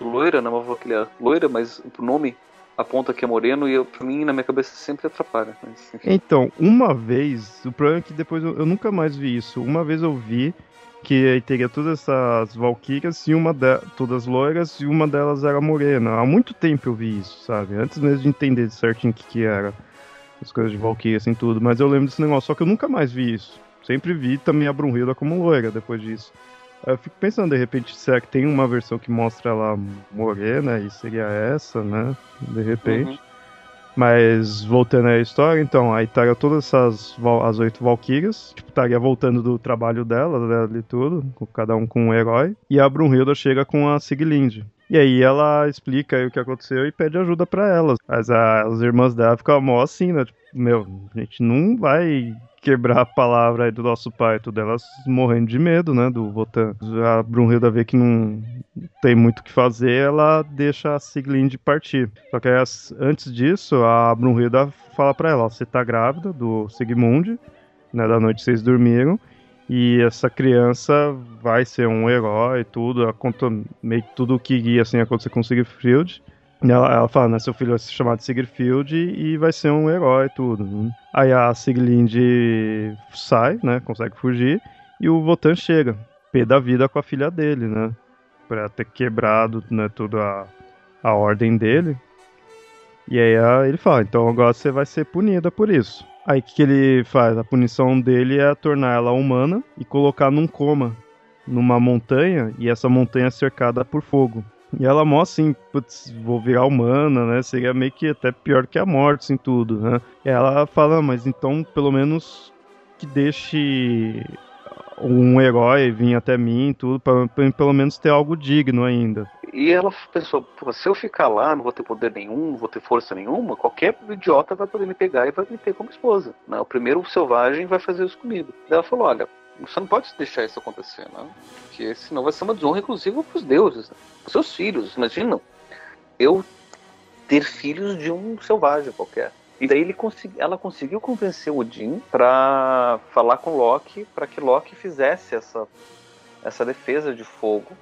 loira, não é uma que é loira, mas o nome aponta que é moreno e eu, pra mim, na minha cabeça, sempre atrapalha. Mas, então, uma vez, o problema é que depois eu, eu, nunca mais vi isso. Uma vez eu vi que teria todas essas valquírias e uma de, todas loiras e uma delas era morena. Há muito tempo eu vi isso, sabe? Antes mesmo de entender certinho o que, que era as coisas de valquíria, assim, tudo. Mas eu lembro desse negócio, só que eu nunca mais vi isso. Sempre vi também a Brunhilda como loira depois disso. Eu fico pensando, de repente, será que tem uma versão que mostra ela morena e seria essa, né? De repente. Uhum. Mas voltando à história, então, aí estaria todas essas as oito Valkyrias, tipo, estaria voltando do trabalho delas, né, ali tudo, com cada um com um herói. E a Brunhilda chega com a Siglinde. E aí ela explica o que aconteceu e pede ajuda para elas. Mas as irmãs dela ficam mó assim, né? Tipo, meu, a gente não vai quebrar a palavra aí do nosso pai, tudo elas morrendo de medo, né, do Votan. A Brunhilda vê que não tem muito o que fazer, ela deixa a Siglind partir. Só que aí, antes disso, a Brunhilda fala para ela, você tá grávida do Sigmund, né, da noite vocês dormiram, e essa criança vai ser um herói, tudo, meio que tudo o que ia assim acontecer com o Sigurd. Ela, ela fala, né, seu filho vai se chamar de Sigurd e vai ser um herói tudo. Né? Aí a Siglind sai, né, consegue fugir, e o Votan chega, pé da vida com a filha dele, né, pra ter quebrado, né, toda a, a ordem dele. E aí ele fala, então agora você vai ser punida por isso. Aí o que, que ele faz? A punição dele é tornar ela humana e colocar num coma, numa montanha, e essa montanha é cercada por fogo. E ela mostra assim, putz, vou virar humana, né? Seria meio que até pior que a morte, assim, tudo, né? E ela fala, ah, mas então pelo menos que deixe um herói vir até mim, tudo, pra, pra pelo menos ter algo digno ainda. E ela pensou, se eu ficar lá, não vou ter poder nenhum, não vou ter força nenhuma, qualquer idiota vai poder me pegar e vai me ter como esposa. Né? O primeiro selvagem vai fazer isso comigo. Ela falou, olha, você não pode deixar isso acontecer, né? Porque senão vai ser uma desonra, inclusive, para os deuses, né? os seus filhos. Imagina eu ter filhos de um selvagem qualquer. E daí ele consegui, ela conseguiu convencer Odin para falar com Loki, para que Loki fizesse essa, essa defesa de fogo,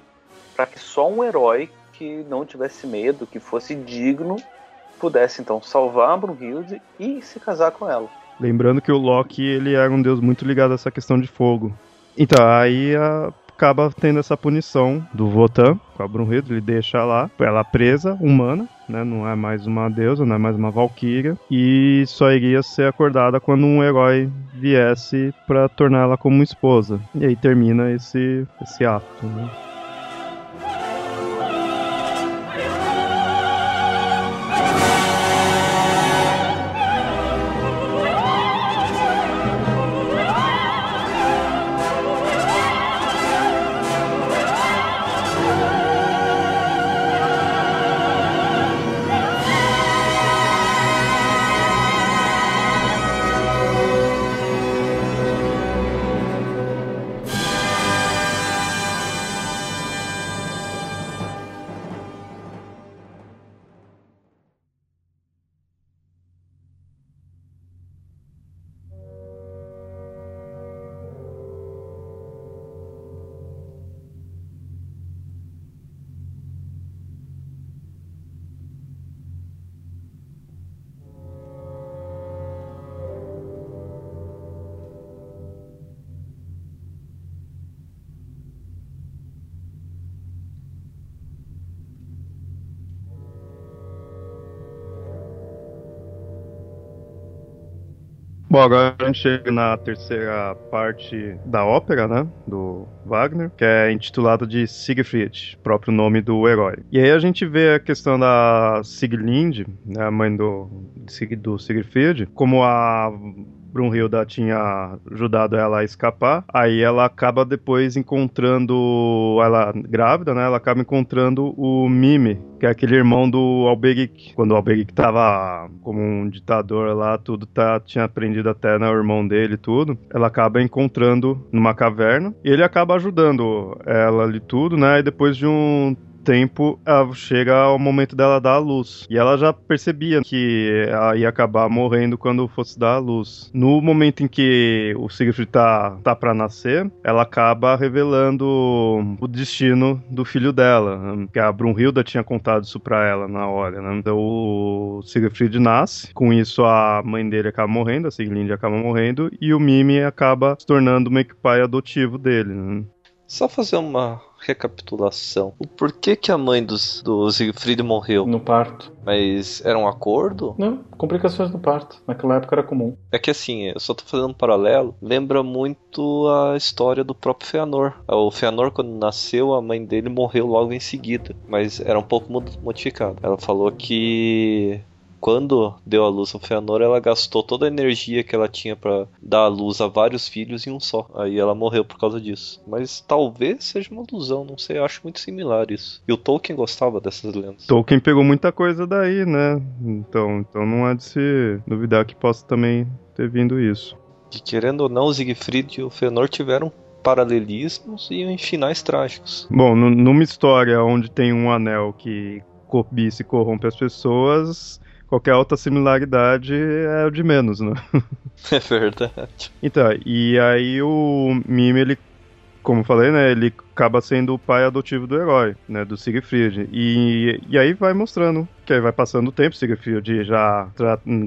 para que só um herói que não tivesse medo, que fosse digno, pudesse então salvar a Brunhilde e se casar com ela. Lembrando que o Loki ele era um deus muito ligado a essa questão de fogo. Então, aí a, acaba tendo essa punição do Votan com a Brunhilde, ele deixa lá, ela presa, humana, né? Não é mais uma deusa, não é mais uma valquíria, e só iria ser acordada quando um herói viesse para torná-la como esposa. E aí termina esse, esse ato, né? Agora a gente chega na terceira parte da ópera, né? Do Wagner, que é intitulada de Siegfried, próprio nome do herói. E aí a gente vê a questão da Sieglinde, né, a mãe do, do Siegfried, como a Brunhilda tinha ajudado ela a escapar. Aí ela acaba depois encontrando, ela grávida, né? Ela acaba encontrando o Mime, que é aquele irmão do Alberik. Quando o Alberik tava como um ditador lá, tudo tá, tinha aprendido até, né? O irmão dele tudo. Ela acaba encontrando numa caverna e ele acaba ajudando ela ali tudo, né? E depois de um tempo, chega ao momento dela dar a luz. E ela já percebia que ela ia acabar morrendo quando fosse dar a luz. No momento em que o Siegfried tá, tá pra nascer, ela acaba revelando o destino do filho dela. Que a Brunhilda tinha contado isso pra ela na hora, né? Então o Siegfried nasce, com isso a mãe dele acaba morrendo, a Siglinde acaba morrendo, e o Mimi acaba se tornando meio que pai adotivo dele, né? Só fazer uma recapitulação. O porquê que a mãe dos, do Siegfried morreu? No parto. Mas era um acordo? Não, complicações no parto. Naquela época era comum. É que assim, eu só tô fazendo um paralelo. Lembra muito a história do próprio Feanor. O Feanor, quando nasceu, a mãe dele morreu logo em seguida. Mas era um pouco modificado. Ela falou que quando deu a luz ao Feanor, ela gastou toda a energia que ela tinha para dar a luz a vários filhos em um só. Aí ela morreu por causa disso. Mas talvez seja uma ilusão, não sei, eu acho muito similar isso. E o Tolkien gostava dessas lendas. Tolkien pegou muita coisa daí, né? Então, então não há de se duvidar que possa também ter vindo isso. Que querendo ou não, o Siegfried e o Fëanor tiveram paralelismos e em finais trágicos. Bom, numa história onde tem um anel que cobiça e corrompe as pessoas, qualquer outra similaridade é o de menos, né? É verdade. Então, e aí o Mime, ele como falei, né, ele acaba sendo o pai adotivo do herói, né, do Siegfried. E, e aí vai mostrando que aí vai passando o tempo, Siegfried já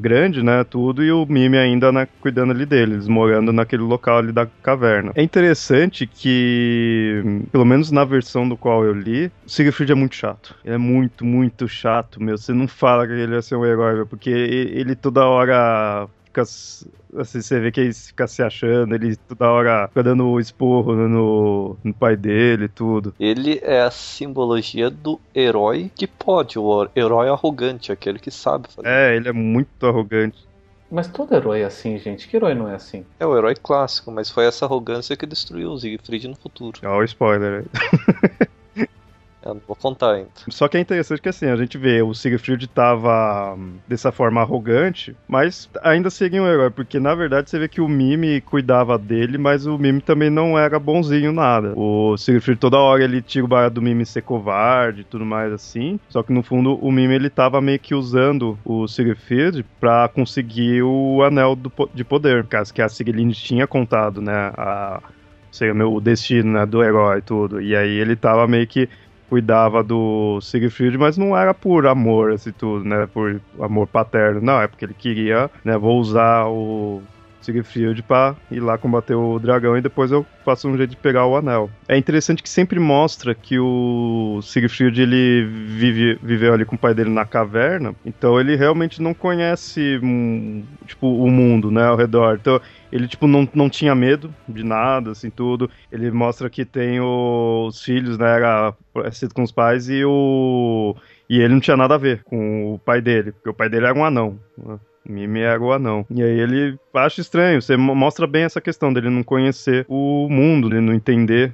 grande, né, tudo, e o Mime ainda cuidando ali deles, morando naquele local ali da caverna. É interessante que, pelo menos na versão do qual eu li, o Siegfried é muito chato. Ele é muito, muito chato, meu. Você não fala que ele ser um herói, porque ele toda hora fica. Assim, você vê que ele fica se achando, ele toda hora fica dando esporro no, no pai dele e tudo. Ele é a simbologia do herói que pode, o herói arrogante, aquele que sabe fazer. É, ele é muito arrogante. Mas todo herói é assim, gente. Que herói não é assim? É o herói clássico, mas foi essa arrogância que destruiu o Siegfried no futuro. Olha o spoiler aí. Eu não vou contar ainda. Só que é interessante que assim, a gente vê o Siegfried tava hum, dessa forma arrogante, mas ainda seria um herói, porque na verdade você vê que o Mime cuidava dele, mas o Mime também não era bonzinho nada. O Siegfried toda hora ele tira o barato do Mime ser covarde e tudo mais assim, só que no fundo o Mime ele tava meio que usando o Siegfried pra conseguir o anel do, de poder, caso que a Siglind tinha contado, né, a seria o destino né, do herói e tudo. E aí ele tava meio que cuidava do Siegfried, mas não era por amor, assim, tudo, né? Por amor paterno, não, é porque ele queria, né? Vou usar o Siegfried pra ir lá combater o dragão e depois eu faço um jeito de pegar o anel. É interessante que sempre mostra que o Siegfried ele vive, viveu ali com o pai dele na caverna, então ele realmente não conhece hum, tipo o mundo, né, ao redor. Então ele tipo não, não tinha medo de nada, assim tudo. Ele mostra que tem os filhos, né, era parecido com os pais e o e ele não tinha nada a ver com o pai dele, porque o pai dele era um anão. Né? Mime era o anão. E aí ele acha estranho, você mostra bem essa questão dele não conhecer o mundo, dele não entender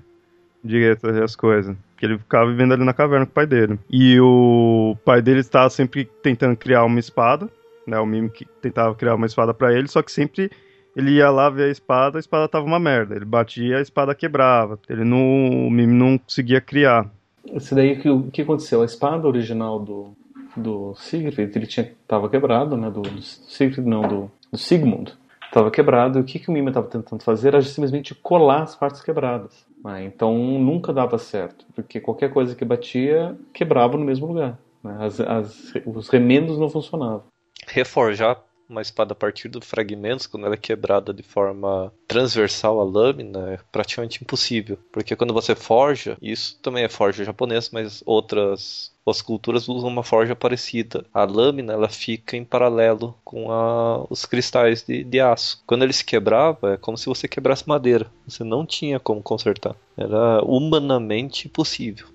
direito as coisas. Que ele ficava vivendo ali na caverna com o pai dele. E o pai dele estava sempre tentando criar uma espada, né? O Mime que tentava criar uma espada para ele, só que sempre ele ia lá ver a espada, a espada tava uma merda. Ele batia, a espada quebrava. Ele não, o Mime não conseguia criar. Esse daí o que aconteceu? A espada original do do Sigrid, ele tinha tava quebrado, né? Do, do Sigrid não, do, do Sigmund, estava quebrado. E o que que o Mima estava tentando fazer era simplesmente colar as partes quebradas. Né? Então nunca dava certo, porque qualquer coisa que batia quebrava no mesmo lugar. Né? As, as, os remendos não funcionavam. Reforjar uma espada a partir dos fragmentos, quando ela é quebrada de forma transversal à lâmina, é praticamente impossível. Porque quando você forja, isso também é forja japonesa, mas outras as culturas usam uma forja parecida. A lâmina ela fica em paralelo com a, os cristais de, de, aço. Quando ele se quebrava, é como se você quebrasse madeira. Você não tinha como consertar. Era humanamente impossível.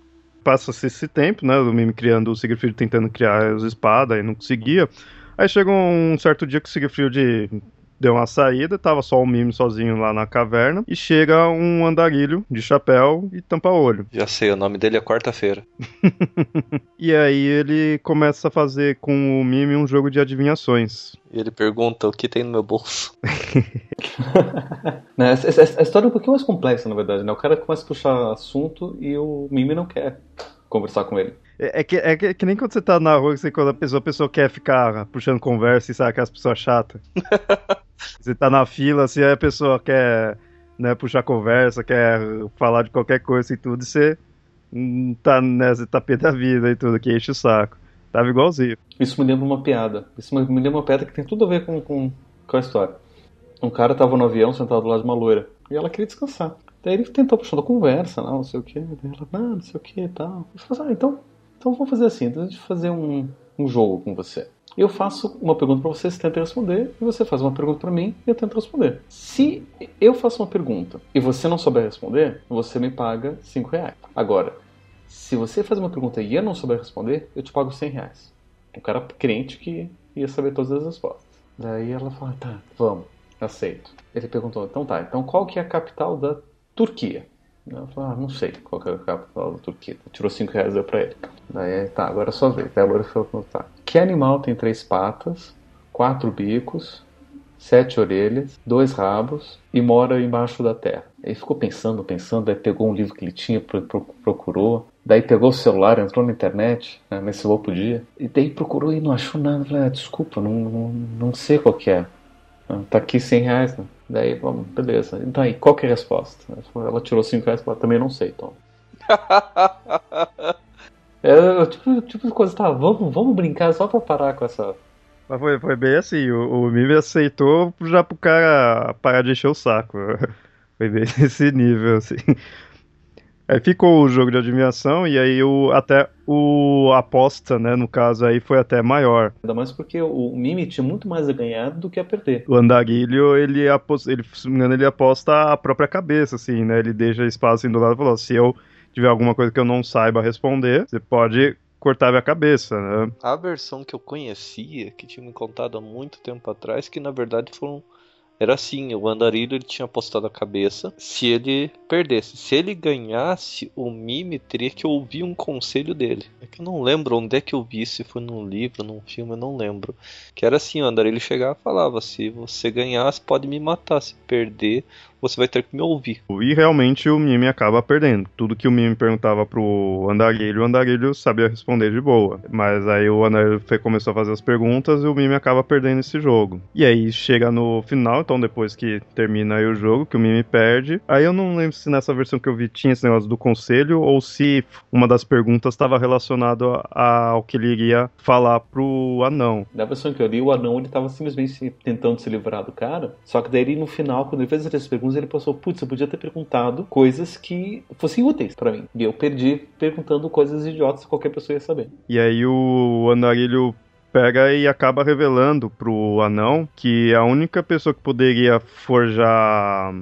Passa-se esse tempo, né? O Mimi criando o Siegfried tentando criar as espadas e não conseguia. Aí chegou um certo dia que o Siegfried deu uma saída, tava só o Mime sozinho lá na caverna, e chega um andarilho de chapéu e tampa olho. Já sei, o nome dele é Quarta-feira. e aí ele começa a fazer com o Mime um jogo de adivinhações. E ele pergunta o que tem no meu bolso. né, essa, essa, a história é um pouquinho mais complexa, na verdade, né? O cara começa a puxar assunto e o Mime não quer conversar com ele. É, é que, é, que, é que nem quando você tá na rua, você, quando a pessoa, a pessoa quer ficar puxando conversa e sabe aquelas pessoas chatas. Você tá na fila, assim, aí a pessoa quer né, puxar conversa, quer falar de qualquer coisa e tudo, e você não tá nessa tá pé da vida e tudo, que enche o saco. Tava igualzinho. Isso me lembra uma piada. Isso me lembra uma piada que tem tudo a ver com, com, com a história. Um cara tava no avião sentado do lado de uma loira e ela queria descansar. Daí ele tentou puxando a conversa, não, não sei o que. Ela, ah, não sei o que e tal. Ele falou assim, ah, então então vamos fazer assim, então a gente fazer um, um jogo com você. Eu faço uma pergunta para você, você tenta responder, e você faz uma pergunta para mim e eu tento responder. Se eu faço uma pergunta e você não souber responder, você me paga 5 reais. Agora, se você faz uma pergunta e eu não souber responder, eu te pago 100 reais. Um cara crente que ia saber todas as respostas. Daí ela fala, tá, vamos, aceito. Ele perguntou, então tá, então qual que é a capital da Turquia? Ela falou, ah, não sei qual que é a capital da Turquia. Tirou 5 reais e deu pra ele. Daí, tá, agora é só ver. Daí a loura falou, tá. Que animal tem três patas, quatro bicos, sete orelhas, dois rabos e mora embaixo da terra. Ele ficou pensando, pensando, aí pegou um livro que ele tinha, procurou, daí pegou o celular, entrou na internet, né, nesse louco dia, e daí procurou e não achou nada. Falei, ah, desculpa, não, não, não sei qual que é. Ah, tá aqui 100 reais, né? Daí, vamos, beleza. Então aí, qual que é a resposta? Ela tirou 5 reais e falou, também não sei, Tom. é, tipo, tipo de coisa, tá, vamos, vamos brincar só pra parar com essa mas foi, foi bem assim, o, o Mimi aceitou já pro cara parar de encher o saco. Foi bem nesse nível, assim. Aí ficou o jogo de adivinhação e aí o, até o aposta, né, no caso aí, foi até maior. Ainda mais porque o Mimi tinha muito mais a ganhar do que a perder. O Andarilho, ele, aposta, ele, se não me engano, ele aposta a própria cabeça, assim, né, ele deixa espaço assim do lado e falou, se eu tiver alguma coisa que eu não saiba responder, você pode cortar minha cabeça, né? A versão que eu conhecia, que tinha me contado há muito tempo atrás, que na verdade foram era assim, o Andarilho ele tinha apostado a cabeça se ele perdesse. Se ele ganhasse, o Mime teria que ouvir um conselho dele. É que eu não lembro onde é que eu vi, se foi num livro, num filme, eu não lembro. Que era assim, o Andarilho chegava e falava, se você ganhar, você pode me matar. Se perder, você vai ter que me ouvir. E realmente o Mime acaba perdendo. Tudo que o Mime perguntava pro Andarilho, o Andarilho sabia responder de boa. Mas aí o Andarilho começou a fazer as perguntas e o Mime acaba perdendo esse jogo. E aí chega no final, então depois que termina aí o jogo, que o Mime perde. Aí eu não lembro se nessa versão que eu vi tinha esse negócio do conselho ou se uma das perguntas estava relacionado ao que ele iria falar pro anão. Na versão que eu li, o anão ele tava simplesmente tentando se livrar do cara. Só que daí no final, quando ele fez essas perguntas, ele passou, putz, eu podia ter perguntado coisas que fossem úteis para mim. E eu perdi perguntando coisas idiotas que qualquer pessoa ia saber. E aí o Andarilho pega e acaba revelando pro anão que a única pessoa que poderia forjar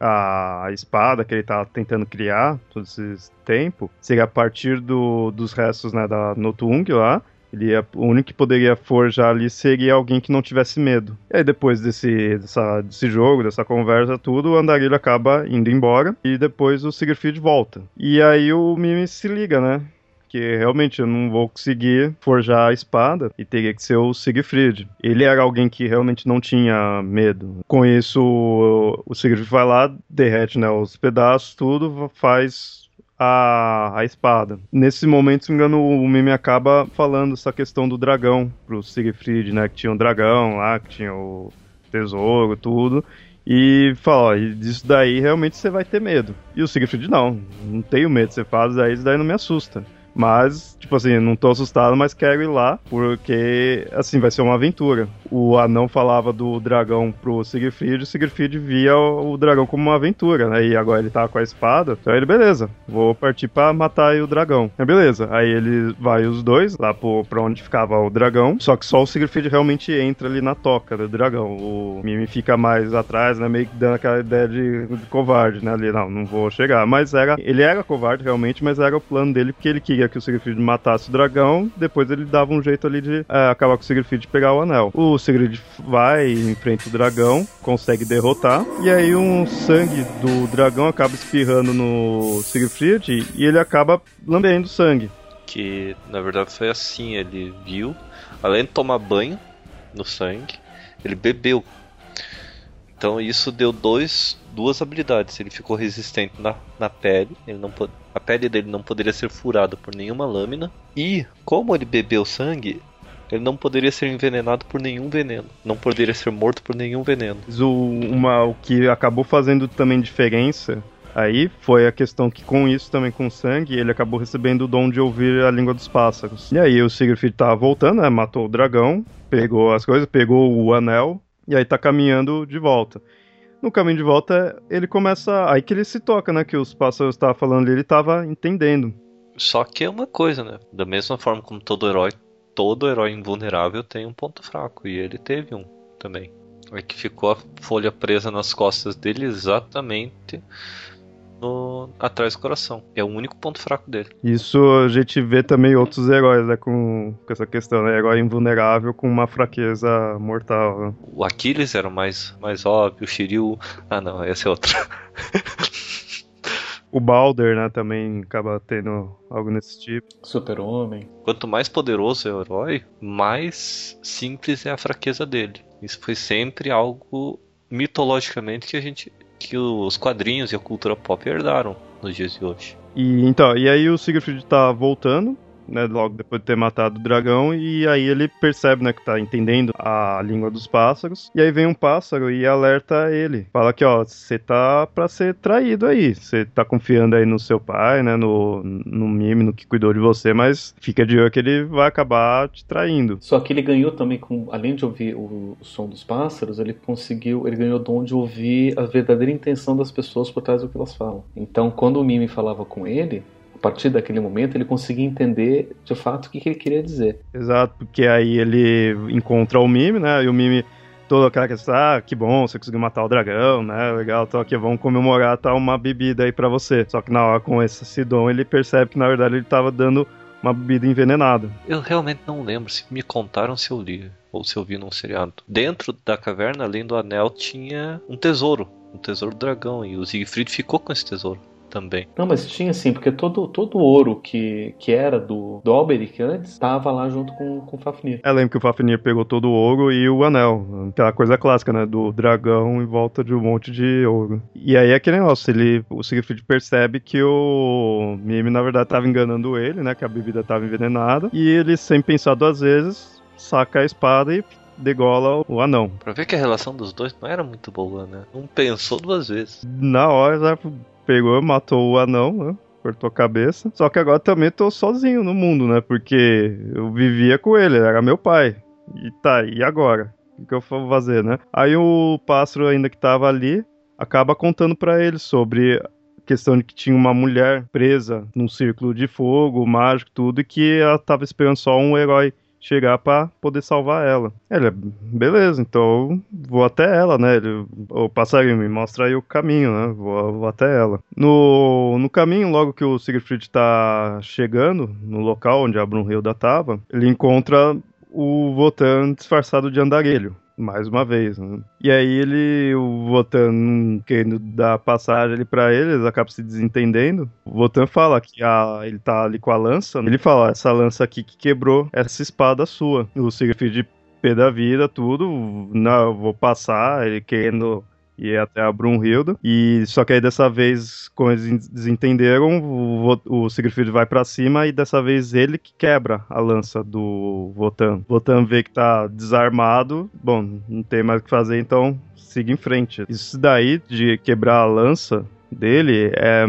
a espada que ele tá tentando criar todo esse tempo seria a partir do, dos restos né, da Notung lá ele ia, o único que poderia forjar ali seria alguém que não tivesse medo. E aí depois desse, dessa, desse jogo, dessa conversa, tudo, o Andarilho acaba indo embora e depois o Siegfried volta. E aí o Mimi se liga, né? que realmente eu não vou conseguir forjar a espada e teria que ser o Siegfried. Ele era alguém que realmente não tinha medo. Com isso, o Siegfried vai lá, derrete né, os pedaços, tudo, faz a, a espada. Nesse momento, se não me engano, o meme acaba falando essa questão do dragão pro Siegfried, né? Que tinha um dragão lá, que tinha o tesouro, tudo. E fala, ó, disso daí realmente você vai ter medo. E o Siegfried, não, não tenho medo, você faz daí, isso daí não me assusta. Mas, tipo assim, não tô assustado, mas quero ir lá, porque, assim, vai ser uma aventura. O anão falava do dragão pro Siegfried, o Siegfried via o, dragão como uma aventura, né? E agora ele tá com a espada, então ele, beleza, vou partir pra matar o dragão. É beleza, aí ele vai os dois lá pro, pra onde ficava o dragão, só que só o Siegfried realmente entra ali na toca do dragão. O Mimi fica mais atrás, né? Meio que dando aquela ideia de, de covarde, né? Ali, não, não vou chegar. Mas era, ele era covarde realmente, mas era o plano dele porque ele queria queria que o Siegfried matasse o dragão, depois ele dava um jeito ali de é, acabar com o Siegfried e pegar o anel. O Siegfried vai, enfrenta o dragão, consegue derrotar, e aí um sangue do dragão acaba espirrando no Siegfried e ele acaba lambendo sangue. Que na verdade foi assim, ele viu, além de tomar banho no sangue, ele bebeu. Então isso deu dois, duas habilidades. Ele ficou resistente na, na pele, ele não, a pele dele não poderia ser furada por nenhuma lâmina. E, como ele bebeu sangue, ele não poderia ser envenenado por nenhum veneno. Não poderia ser morto por nenhum veneno. O, uma, o que acabou fazendo também diferença aí foi a questão que com isso também com sangue ele acabou recebendo o dom de ouvir a língua dos pássaros. E aí o Siegfried tá voltando, né, matou o dragão, pegou as coisas, pegou o anel e aí tá caminhando de volta. No caminho de volta, ele começa. Aí que ele se toca, né? Que os pássaros estavam falando ali, ele tava entendendo. Só que é uma coisa, né? Da mesma forma como todo herói, todo herói invulnerável tem um ponto fraco. E ele teve um também. É que ficou a folha presa nas costas dele exatamente no, atrás do coração. É o único ponto fraco dele. Isso a gente vê também outros heróis, né? Com, com essa questão, né? Herói invulnerável com uma fraqueza mortal. Né? O Aquiles era o mais, mais óbvio, o Shiryu. Ah, não, esse é outro. O Balder, né, também acaba tendo algo nesse tipo. Super-Homem. Quanto mais poderoso é o herói, mais simples é a fraqueza dele. Isso foi sempre algo mitologicamente que a gente que os quadrinhos e a cultura pop herdaram nos dias de hoje. E então, e aí o Siegfried tá voltando né, logo depois de ter matado o dragão, e aí ele percebe, né, que tá entendendo a língua dos pássaros, e aí vem um pássaro e alerta ele. Fala que, ó, você tá pra ser traído aí, você tá confiando aí no seu pai, né, no, no mime, no que cuidou de você, mas fica de olho que ele vai acabar te traindo. Só que ele ganhou também, com, além de ouvir o, o som dos pássaros, ele conseguiu, ele ganhou o dom de ouvir a verdadeira intenção das pessoas por trás do que elas falam. Então, quando o mime falava com ele, partir daquele momento ele conseguia entender de fato o que, que ele queria dizer. Exato, porque aí ele encontra o Mime, né? E o Mime toda aquela questão, ah, que bom, você conseguiu matar o dragão, né? Legal, tô aqui, vamos comemorar, tá uma bebida aí para você. Só que na hora com esse Sidon ele percebe que na verdade ele tava dando uma bebida envenenada. Eu realmente não lembro se me contaram se eu li ou se eu vi num seriado. Dentro da caverna, além do anel, tinha um tesouro, um tesouro do dragão, e o Siegfried ficou com esse tesouro também. Não, mas tinha sim, porque todo, todo o ouro que, que era do, do Alberic antes estava lá junto com, com o Fafnir. É, lembro que o Fafnir pegou todo o ouro e o anel. Aquela coisa clássica, né? Do dragão em volta de um monte de ouro. E aí é aquele negócio, ele, o Siegfried percebe que o Mime, na verdade, estava enganando ele, né? Que a bebida estava envenenada. E ele, sem pensar duas vezes, saca a espada e degola o anão. Pra ver que a relação dos dois não era muito boa, né? Não pensou duas vezes. Na hora, pegou, matou o anão, né? Cortou a cabeça. Só que agora também tô sozinho no mundo, né? Porque eu vivia com ele, era meu pai. E tá, e agora? O que eu vou fazer, né? Aí o pássaro ainda que tava ali acaba contando para ele sobre a questão de que tinha uma mulher presa num círculo de fogo, mágico, tudo, e que ela tava esperando só um herói chegar para poder salvar ela. Ele, beleza, então vou até ela, né? Ele, o passarinho me mostra aí o caminho, né? Vou, vou, até ela. No, no caminho, logo que o Siegfried tá chegando no local onde a Brunhilda tava, ele encontra o Votan disfarçado de andarilho mais uma vez. Né? E aí ele, o Votan querendo dar passagem ali pra ele, eles acabam se desentendendo. O Votan fala que a, ele tá ali com a lança. Ele fala, essa lança aqui que quebrou essa espada sua. O Siegfried pé da vida, tudo. Não, vou passar, ele querendo e até a Brunhilda. E só que aí dessa vez, como eles desentenderam, o, o Siegfried vai para cima e dessa vez ele que quebra a lança do Votan. Votan vê que tá desarmado, bom, não tem mais o que fazer, então siga em frente. Isso daí de quebrar a lança dele é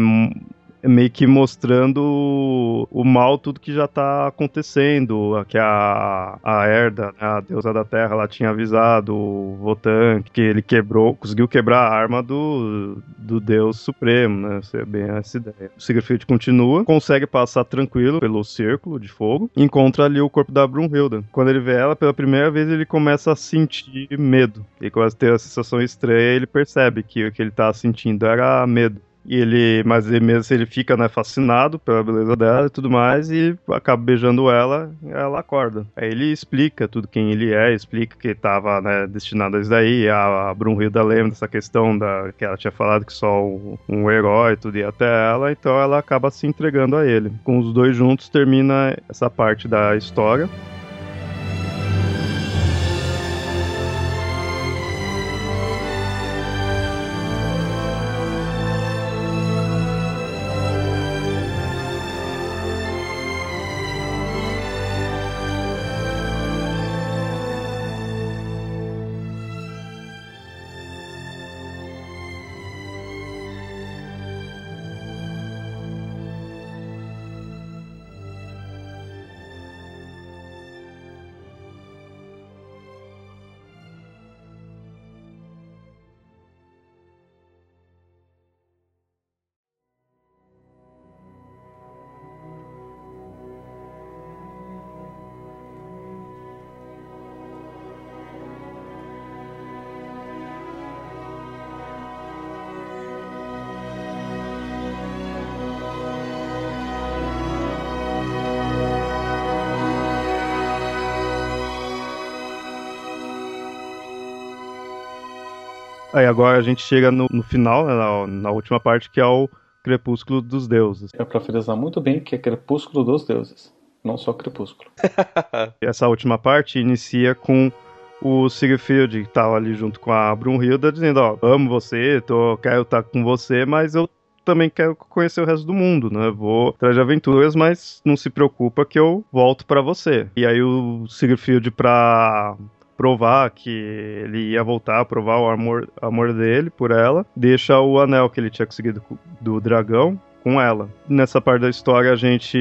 meio que mostrando o mal, tudo que já tá acontecendo, que a, a Herda, né, a deusa da terra, ela tinha avisado o Votan que ele quebrou, conseguiu quebrar a arma do, do deus supremo, né, isso é bem essa ideia. O Siegfried continua, consegue passar tranquilo pelo círculo de fogo, encontra ali o corpo da Brunhilda. Quando ele vê ela pela primeira vez, ele começa a sentir medo, ele começa a ter a sensação estranha, ele percebe que o que ele tá sentindo era medo. E ele, mas ele mesmo ele fica né, fascinado pela beleza dela e tudo mais, e acaba beijando ela, ela acorda. Aí ele explica tudo quem ele é, explica que estava né, destinado a isso daí. A, a Brunhilda lembra dessa questão da que ela tinha falado que só um, um herói tudo ia até ela, então ela acaba se entregando a ele. Com os dois juntos termina essa parte da história. Aí agora a gente chega no, no final, né, na, na, última parte, que é o Crepúsculo dos Deuses. É pra frisar muito bem que é Crepúsculo dos Deuses, não só Crepúsculo. Essa última parte inicia com o Sigurfield tava ali junto com a Brunhilda dizendo, ó, amo você, tô, quero estar com você, mas eu também quero conhecer o resto do mundo, né? Vou atrás de aventuras, mas não se preocupa que eu volto para você. E aí o Sigurfield pra provar que ele ia voltar, provar o amor, amor dele por ela, deixa o anel que ele tinha conseguido do dragão com ela. Nessa parte da história a gente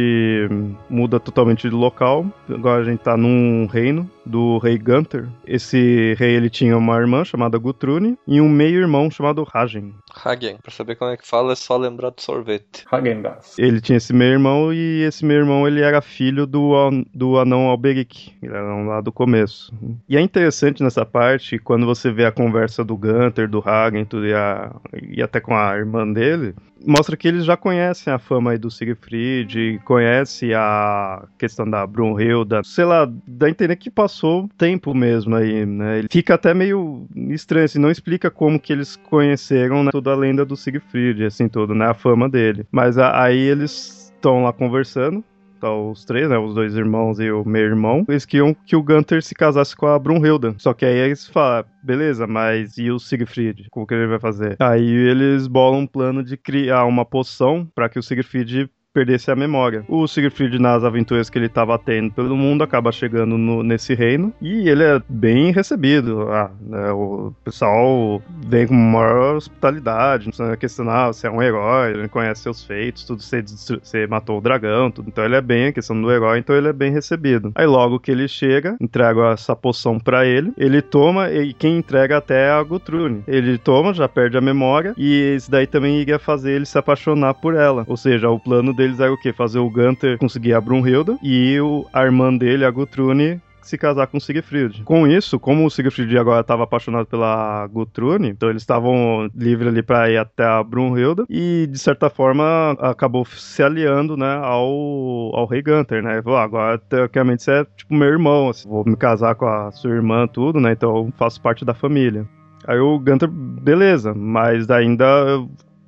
muda totalmente de local. Agora a gente tá num reino do rei Gunther. Esse rei ele tinha uma irmã chamada Gutrune e um meio-irmão chamado Hagen. Hagen, pra saber como é que fala é só lembrar do sorvete. Hagendas. Ele tinha esse meio-irmão e esse meio-irmão ele era filho do, do anão Alberic. Ele era lá do começo. E é interessante nessa parte, quando você vê a conversa do Gunther, do Hagen tudo, e, a, e até com a irmã dele, mostra que eles já conhecem a fama aí do Siegfried, conhece a questão da Brunhilda, sei lá, dá a entender que passou tempo mesmo aí, né? Ele fica até meio estranho, assim, não explica como que eles conheceram né, toda a lenda do Siegfried, assim, tudo, né? A fama dele. Mas a- aí eles estão lá conversando, tá, os três, né? Os dois irmãos e o meio-irmão. Eles queriam que o Gunther se casasse com a Brunhilda. Só que aí eles falam, beleza, mas e o Siegfried? Como que ele vai fazer? Aí eles bolam um plano de criar uma poção para que o Siegfried perdesse a memória. O Siegfried, nas aventuras que ele estava tendo pelo mundo, acaba chegando no- nesse reino e ele é bem recebido. Ah, né, o pessoal vem com maior hospitalidade, não precisa questionar você é um herói, ele conhece seus feitos, tudo, você, você matou o dragão, tudo. Então ele é bem a questão do herói, então ele é bem recebido. Aí logo que ele chega, entrega essa poção pra ele, ele toma e quem entrega até é a Gutrune. Ele toma, já perde a memória e isso daí também iria fazer ele se apaixonar por ela. Ou seja, o plano deles era o quê? Fazer o Gunther conseguir a Brunhilda e o, a irmã dele, a Gutrune, se casar com o Siegfried. Com isso, como o Siegfried agora estava apaixonado pela Gutrune, então eles estavam livres ali para ir até a Brunhilda e de certa forma acabou se aliando, né, ao, ao rei Gunther, né? Falou, "Ah, agora teoricamente você é tipo meu irmão, assim, vou me casar com a sua irmã, tudo, né? Então eu faço parte da família. Aí o Gunther, beleza, mas ainda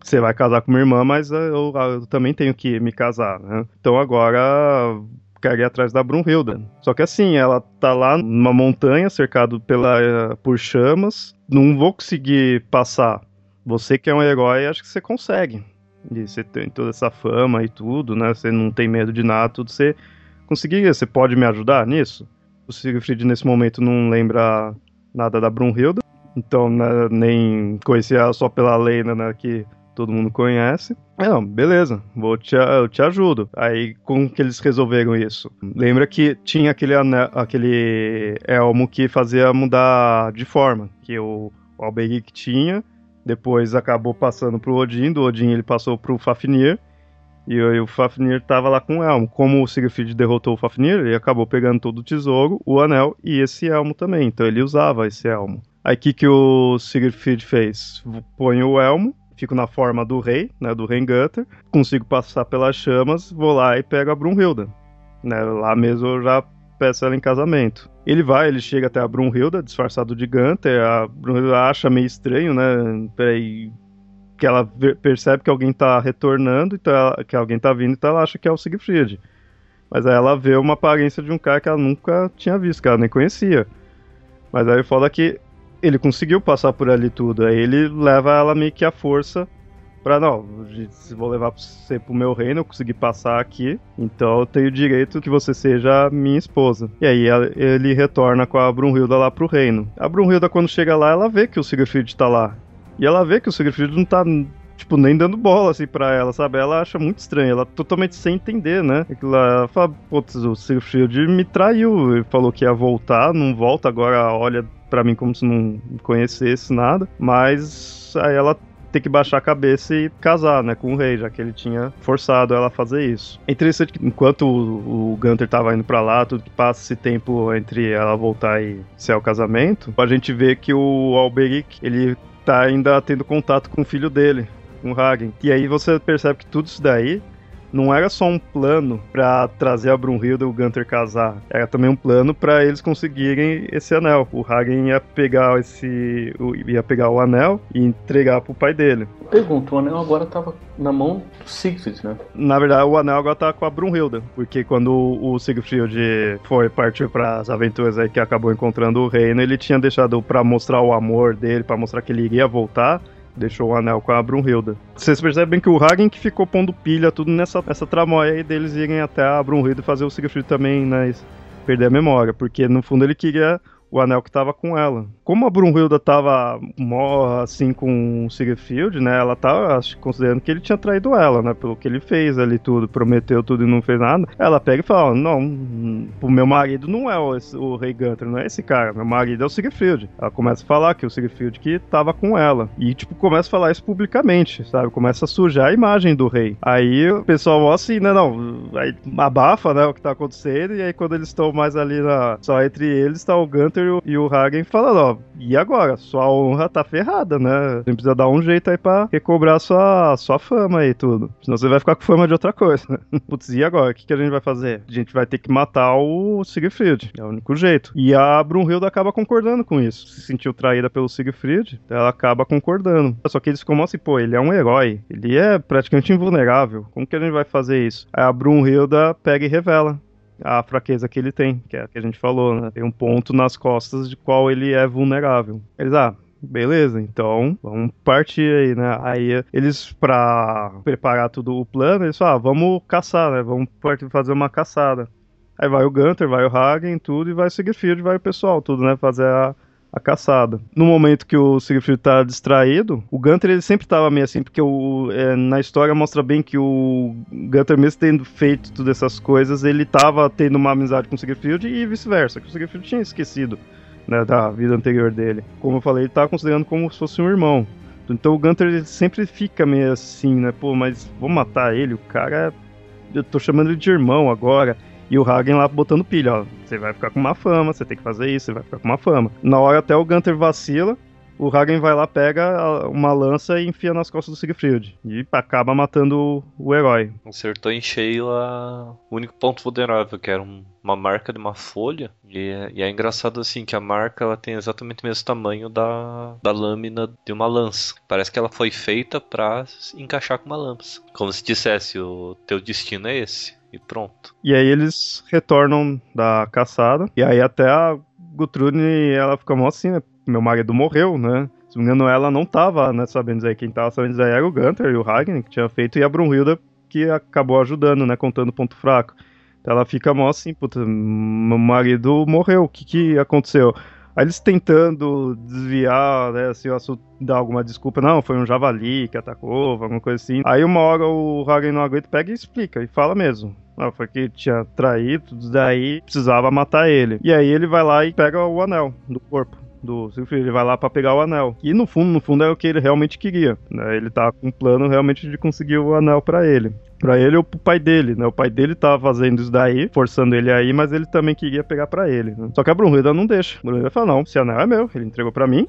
você vai casar com minha irmã, mas eu, eu também tenho que me casar, né? Então agora quero ir atrás da Brunhilda. Só que assim, ela tá lá numa montanha, cercado pela, eh, por chamas. Não vou conseguir passar. Você que é um herói, acho que você consegue. E você tem toda essa fama e tudo, né? Você não tem medo de nada, tudo. Você conseguiria, você pode me ajudar nisso? O Siegfried nesse momento não lembra nada da Brunhilda. Então, né, nem conhecia só pela lenda, né, que todo mundo conhece. É, não, beleza, vou te, eu te ajudo. Aí, como que eles resolveram isso? Lembra que tinha aquele, anel, aquele elmo que fazia mudar de forma, que o, o Alberic tinha, depois acabou passando pro Odin, do Odin ele passou pro Fafnir, e o Fafnir tava lá com o elmo. Como o Siegfried derrotou o Fafnir, ele acabou pegando todo o tesouro, o anel e esse elmo também. Então ele usava esse elmo. Aí o que, que o Siegfried fez? Põe o elmo, fico na forma do rei, né, do rei Gunther, consigo passar pelas chamas, vou lá e pego a Brunhilda. Né, lá mesmo eu já peço ela em casamento. Ele vai, ele chega até a Brunhilda, disfarçado de Gunther, a Brunhilda acha meio estranho, né, peraí, que ela percebe que alguém tá retornando, então ela- que alguém tá vindo, então ela acha que é o Siegfried. Mas aí ela vê uma aparência de um cara que ela nunca tinha visto, que ela nem conhecia. Mas aí o foda é que ele conseguiu passar por ali tudo. Aí ele leva ela meio que à força pra, não, se vou levar você pro meu reino, eu consegui passar aqui, então eu tenho direito que você seja minha esposa. E aí ele retorna com a Brunhilda lá pro reino. A Brunhilda, quando chega lá, ela vê que o Siegfried tá lá. E ela vê que o Siegfried não tá tipo, nem dando bola, assim, pra ela, sabe? Ela acha muito estranho, ela totalmente sem entender, né? Aquilo ela fala, putz, o Siegfried me traiu, ele falou que ia voltar, não volta agora, olha pra mim como se não conhecesse nada, mas aí ela tem que baixar a cabeça e casar, né, com o rei, já que ele tinha forçado ela a fazer isso. É interessante que enquanto o, o Gunter tava indo pra lá, tudo que passa esse tempo entre ela voltar e ser o casamento, a gente vê que o Alberic, ele tá ainda tendo contato com o filho dele, com o Hagen. E aí você percebe que tudo isso daí não era só um plano para trazer a Brunhilde e o Gunter casar, era também um plano para eles conseguirem esse anel. O Hagen ia pegar esse, ia pegar o anel e entregar pro pai dele. Pergunta, o anel agora tava na mão do Siegfried, né? Na verdade, o anel agora tá com a Brunhilde, porque quando o Siegfried foi partir para as aventuras aí que acabou encontrando o reino, ele tinha deixado para mostrar o amor dele, para mostrar que ele iria voltar, deixou o anel com a Brunhilde. Vocês percebem que o Hagen que ficou pondo pilha tudo nessa essa tramóia aí deles irem até a Brunhilde fazer o Siegfried também, né, perder a memória, porque no fundo ele queria o anel que tava com ela. Como a Brunhilda tava assim com o Sigurfield, né? Ela tá, considerando que ele tinha traído ela, né? Pelo que ele fez ali tudo, prometeu tudo e não fez nada. Ela pega e fala: Não, o meu marido não é o, o Rei Gunter, não é esse cara. Meu marido é o Sigurfield. Ela começa a falar que o Sigurfield que tava com ela. E, tipo, começa a falar isso publicamente, sabe? Começa a sujar a imagem do rei. Aí o pessoal, assim, né? Não, aí abafa, né? O que tá acontecendo. E aí quando eles estão mais ali na. Só entre eles, tá o Gunter e o, e o Hagen falando: Ó, e agora? Sua honra tá ferrada, né? Você precisa dar um jeito aí pra recobrar sua, sua fama e tudo. Senão você vai ficar com fama de outra coisa, né? Putz, e agora? O que, que a gente vai fazer? A gente vai ter que matar o Siegfried. É o único jeito. E a Brunhilde acaba concordando com isso. Se sentiu traída pelo Siegfried, ela acaba concordando. Só que eles ficam assim, pô, ele é um herói. Ele é praticamente invulnerável. Como que a gente vai fazer isso? Aí a Brunhilde pega e revela a fraqueza que ele tem, que é a que a gente falou, né? Tem um ponto nas costas de qual ele é vulnerável. Eles, ah, beleza, então vamos partir aí, né? Aí eles, pra preparar tudo o plano, eles falam, ah, vamos caçar, né? Vamos fazer uma caçada. Aí vai o Gunter, vai o Hagen, tudo, e vai o Sigurfield, vai o pessoal, tudo, né? Fazer a, a caçada. No momento que o Siegfried tá distraído, o Gunter ele sempre tava meio assim, porque o, é, na história mostra bem que o Gunter, mesmo tendo feito todas essas coisas, ele tava tendo uma amizade com o Siegfried e vice-versa, que o Siegfried tinha esquecido né, da vida anterior dele. Como eu falei, ele tava considerando como se fosse um irmão. Então o Gunter ele sempre fica meio assim, né? Pô, mas vou matar ele, o cara. Eu tô chamando ele de irmão agora. E o Hagen lá botando pilha, ó. Você vai ficar com uma fama, você tem que fazer isso, você vai ficar com uma fama. Na hora até o Gunter vacila, o Hagen vai lá, pega uma lança e enfia nas costas do Siegfried. E acaba matando o, herói. Acertou em cheio a... o único ponto vulnerável, que era um, uma marca de uma folha. E é, e é, engraçado assim que a marca ela tem exatamente o mesmo tamanho da, da lâmina de uma lança. Parece que ela foi feita para encaixar com uma lança. Como se dissesse, o teu destino é esse e pronto. E aí eles retornam da caçada, e aí até a Gutrune, ela fica mó assim, né? Meu marido morreu, né? Se não me engano, ela não tava né, sabendo aí. Quem tava sabendo aí era o Gunter e o Ragnar, que tinha feito, e a Brunhilda, que acabou ajudando, né? Contando ponto fraco. Então ela fica mó assim, puta, meu marido morreu, o que que aconteceu? Aí eles tentando desviar, né, assim, o assunto, dar alguma desculpa. Não, foi um javali que atacou, alguma coisa assim. Aí uma hora o Hagen não aguenta, pega e explica, e fala mesmo. Foi que tinha traído, daí precisava matar ele. E aí ele vai lá e pega o anel do corpo do Siegfried, ele vai lá para pegar o anel. E no fundo, no fundo é o que ele realmente queria, né? Ele tá com um plano realmente de conseguir o anel para ele. Para ele ou pro pai dele, né? O pai dele tava fazendo isso daí, forçando ele aí, mas ele também queria pegar para ele. Né? Só que a Brunhilda não deixa. A Brunhilda fala: "Não, esse anel é meu, ele entregou para mim,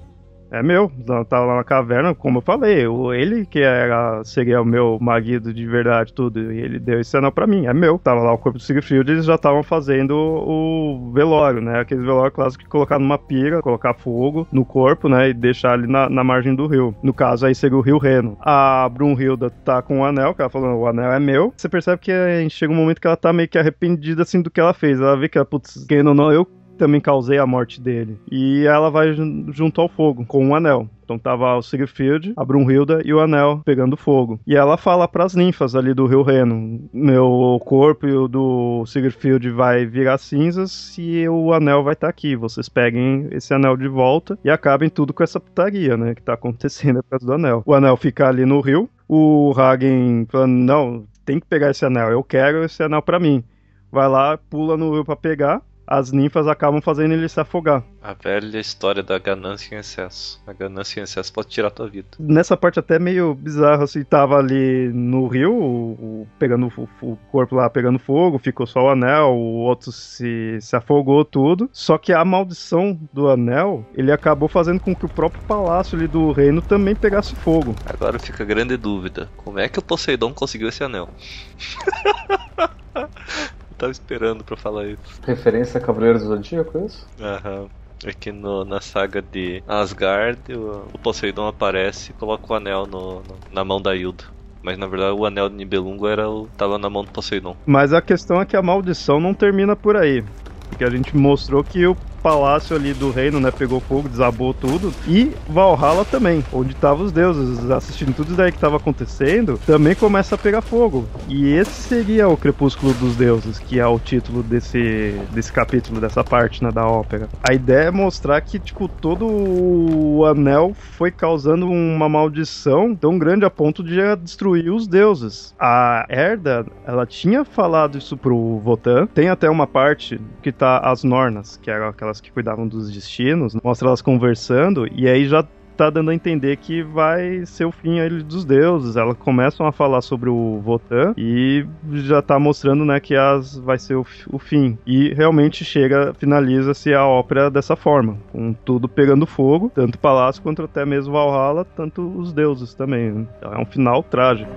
é meu, tá lá na caverna, como eu falei, ele que era, seria o meu marido de verdade, tudo, e ele deu esse anel pra mim, é meu. Tava lá o corpo do Siegfried, eles já estavam fazendo o velório, né, aquele velório clássico de colocar numa pira, colocar fogo no corpo, né, e deixar ali na, na margem do rio. No caso, aí seria o rio Reno. A Brunhilda tá com o anel, que ela falou, o anel é meu. Você percebe que chega um momento que ela tá meio que arrependida, assim, do que ela fez. Ela vê que, putz, quem ou não, eu também causei a morte dele. E ela vai junto ao fogo com um anel. Então tava o Sigurfield, a Brunhilda e o anel pegando fogo. E ela fala para as ninfas ali do Rio Reno: meu corpo e o do Sigurfield vai virar cinzas e o anel vai estar tá aqui. Vocês peguem esse anel de volta e acabem tudo com essa putaria, né, que tá acontecendo por causa do anel. O anel fica ali no rio. O Hagen falando: "Não, tem que pegar esse anel. Eu quero esse anel para mim." Vai lá, pula no rio para pegar as ninfas acabam fazendo ele se afogar. A velha história da ganância em excesso. A ganância em excesso pode tirar a tua vida. Nessa parte até meio bizarro, assim, tava ali no rio, o, pegando o, o corpo lá pegando fogo, ficou só o anel, o outro se, se afogou tudo. Só que a maldição do anel, ele acabou fazendo com que o próprio palácio ali do reino também pegasse fogo. Agora fica grande dúvida. Como é que o Poseidon conseguiu esse anel? Eu tava esperando pra falar isso. Referência a Cavaleiros do Zodíaco, é isso? Aham. Aqui no, na saga de Asgard, o, o Poseidon aparece e coloca o anel no- no- na mão da Hilda. Mas na verdade o anel de Nibelungo era o, tava na mão do Poseidon. Mas a questão é que a maldição não termina por aí. Porque a gente mostrou que o palácio ali do reino, né, pegou fogo, desabou tudo. E Valhalla também, onde estavam os deuses assistindo tudo isso daí que estava acontecendo, também começa a pegar fogo. E esse seria o Crepúsculo dos Deuses, que é o título desse, desse capítulo, dessa parte né, da ópera. A ideia é mostrar que, tipo, todo o anel foi causando uma maldição tão grande a ponto de destruir os deuses. A Herda, ela tinha falado isso pro Votan. Tem até uma parte que tá as Nornas, que eram aquelas que cuidavam dos destinos, mostra elas conversando, e aí já tá dando a entender que vai ser o fim aí dos deuses. Elas começam a falar sobre o Votan e já tá mostrando, né, que as vai ser o, o fim. E realmente chega, finaliza-se a ópera dessa forma, com tudo pegando fogo, tanto o palácio quanto até mesmo Valhalla, tanto os deuses também. né? Então é um final trágico.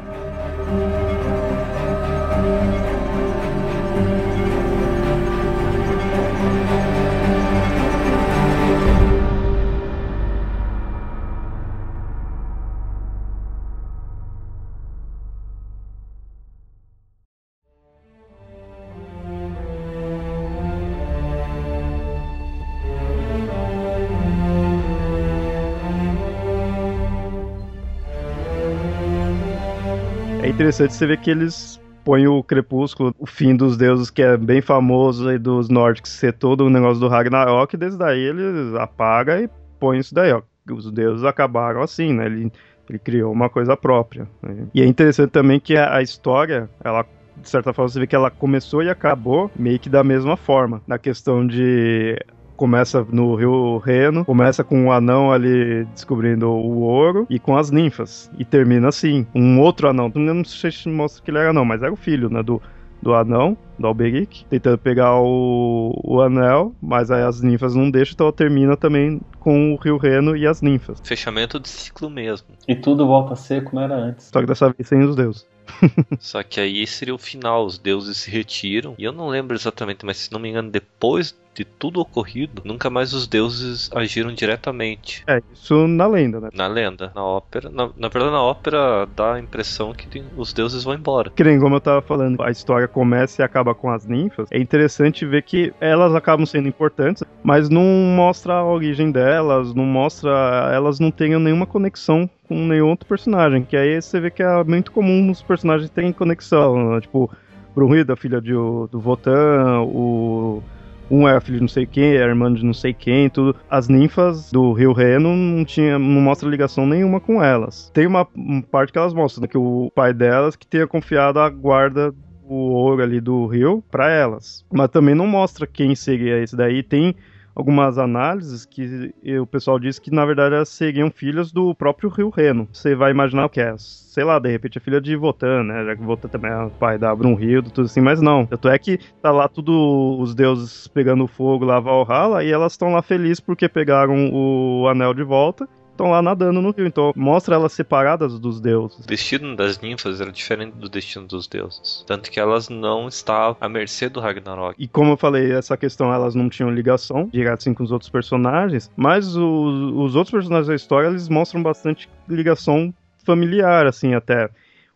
Interessante você ver que eles põem o Crepúsculo, o fim dos deuses, que é bem famoso aí dos nórdicos, ser todo o negócio do Ragnarok, e desde daí eles apagam e põem isso daí, ó. Os deuses acabaram assim, né? Ele, ele criou uma coisa própria. né? E é interessante também que a, a história, ela de certa forma você vê que ela começou e acabou meio que da mesma forma, na questão de começa no Rio Reno, começa com o anão ali descobrindo o ouro e com as ninfas. E termina assim. Um outro anão, não sei se mostra que ele era não, mas era o filho, né, do, do anão, do Alberic, tentando pegar o, o anel, mas aí as ninfas não deixam, então termina também com o Rio Reno e as ninfas. Fechamento de ciclo mesmo. E tudo volta a ser como era antes. Só que dessa vez sem os deuses. Só que aí seria o final, os deuses se retiram. E eu não lembro exatamente, mas se não me engano, depois de tudo ocorrido, nunca mais os deuses agiram diretamente. É, isso na lenda, né? Na lenda, na ópera. Na, na verdade, na ópera dá a impressão que tem- os deuses vão embora. Que nem como eu tava falando, a história começa e acaba com as ninfas. É interessante ver que elas acabam sendo importantes, mas não mostra a origem delas, não mostra. Elas não têm nenhuma conexão com nenhum outro personagem. Que aí você vê que é muito comum os personagens terem conexão. né? Tipo, Brunhilda, filha de, do Votan, o. Um é filho de não sei quem, é irmã de não sei quem, tudo. As ninfas do Rio Reno não tinha, não mostra ligação nenhuma com elas. Tem uma, uma parte que elas mostram, né, que o pai delas que tenha confiado a guarda o ouro ali do rio para elas. Mas também não mostra quem seria esse daí. Tem algumas análises que o pessoal diz que na verdade elas seriam filhas do próprio Rio Reno. Você vai imaginar o que é? Sei lá, de repente é filha de Votan, né? Já que Votan também é pai da Brunhilde, tudo assim, mas não. Tanto é que tá lá tudo os deuses pegando fogo lá Valhalla e elas estão lá felizes porque pegaram o anel de volta. Estão lá nadando no rio, então mostra elas separadas dos deuses. O destino das ninfas era diferente do destino dos deuses. Tanto que elas não estavam à mercê do Ragnarok. E como eu falei, essa questão elas não tinham ligação direta assim com os outros personagens, mas os, os outros personagens da história eles mostram bastante ligação familiar, assim, até.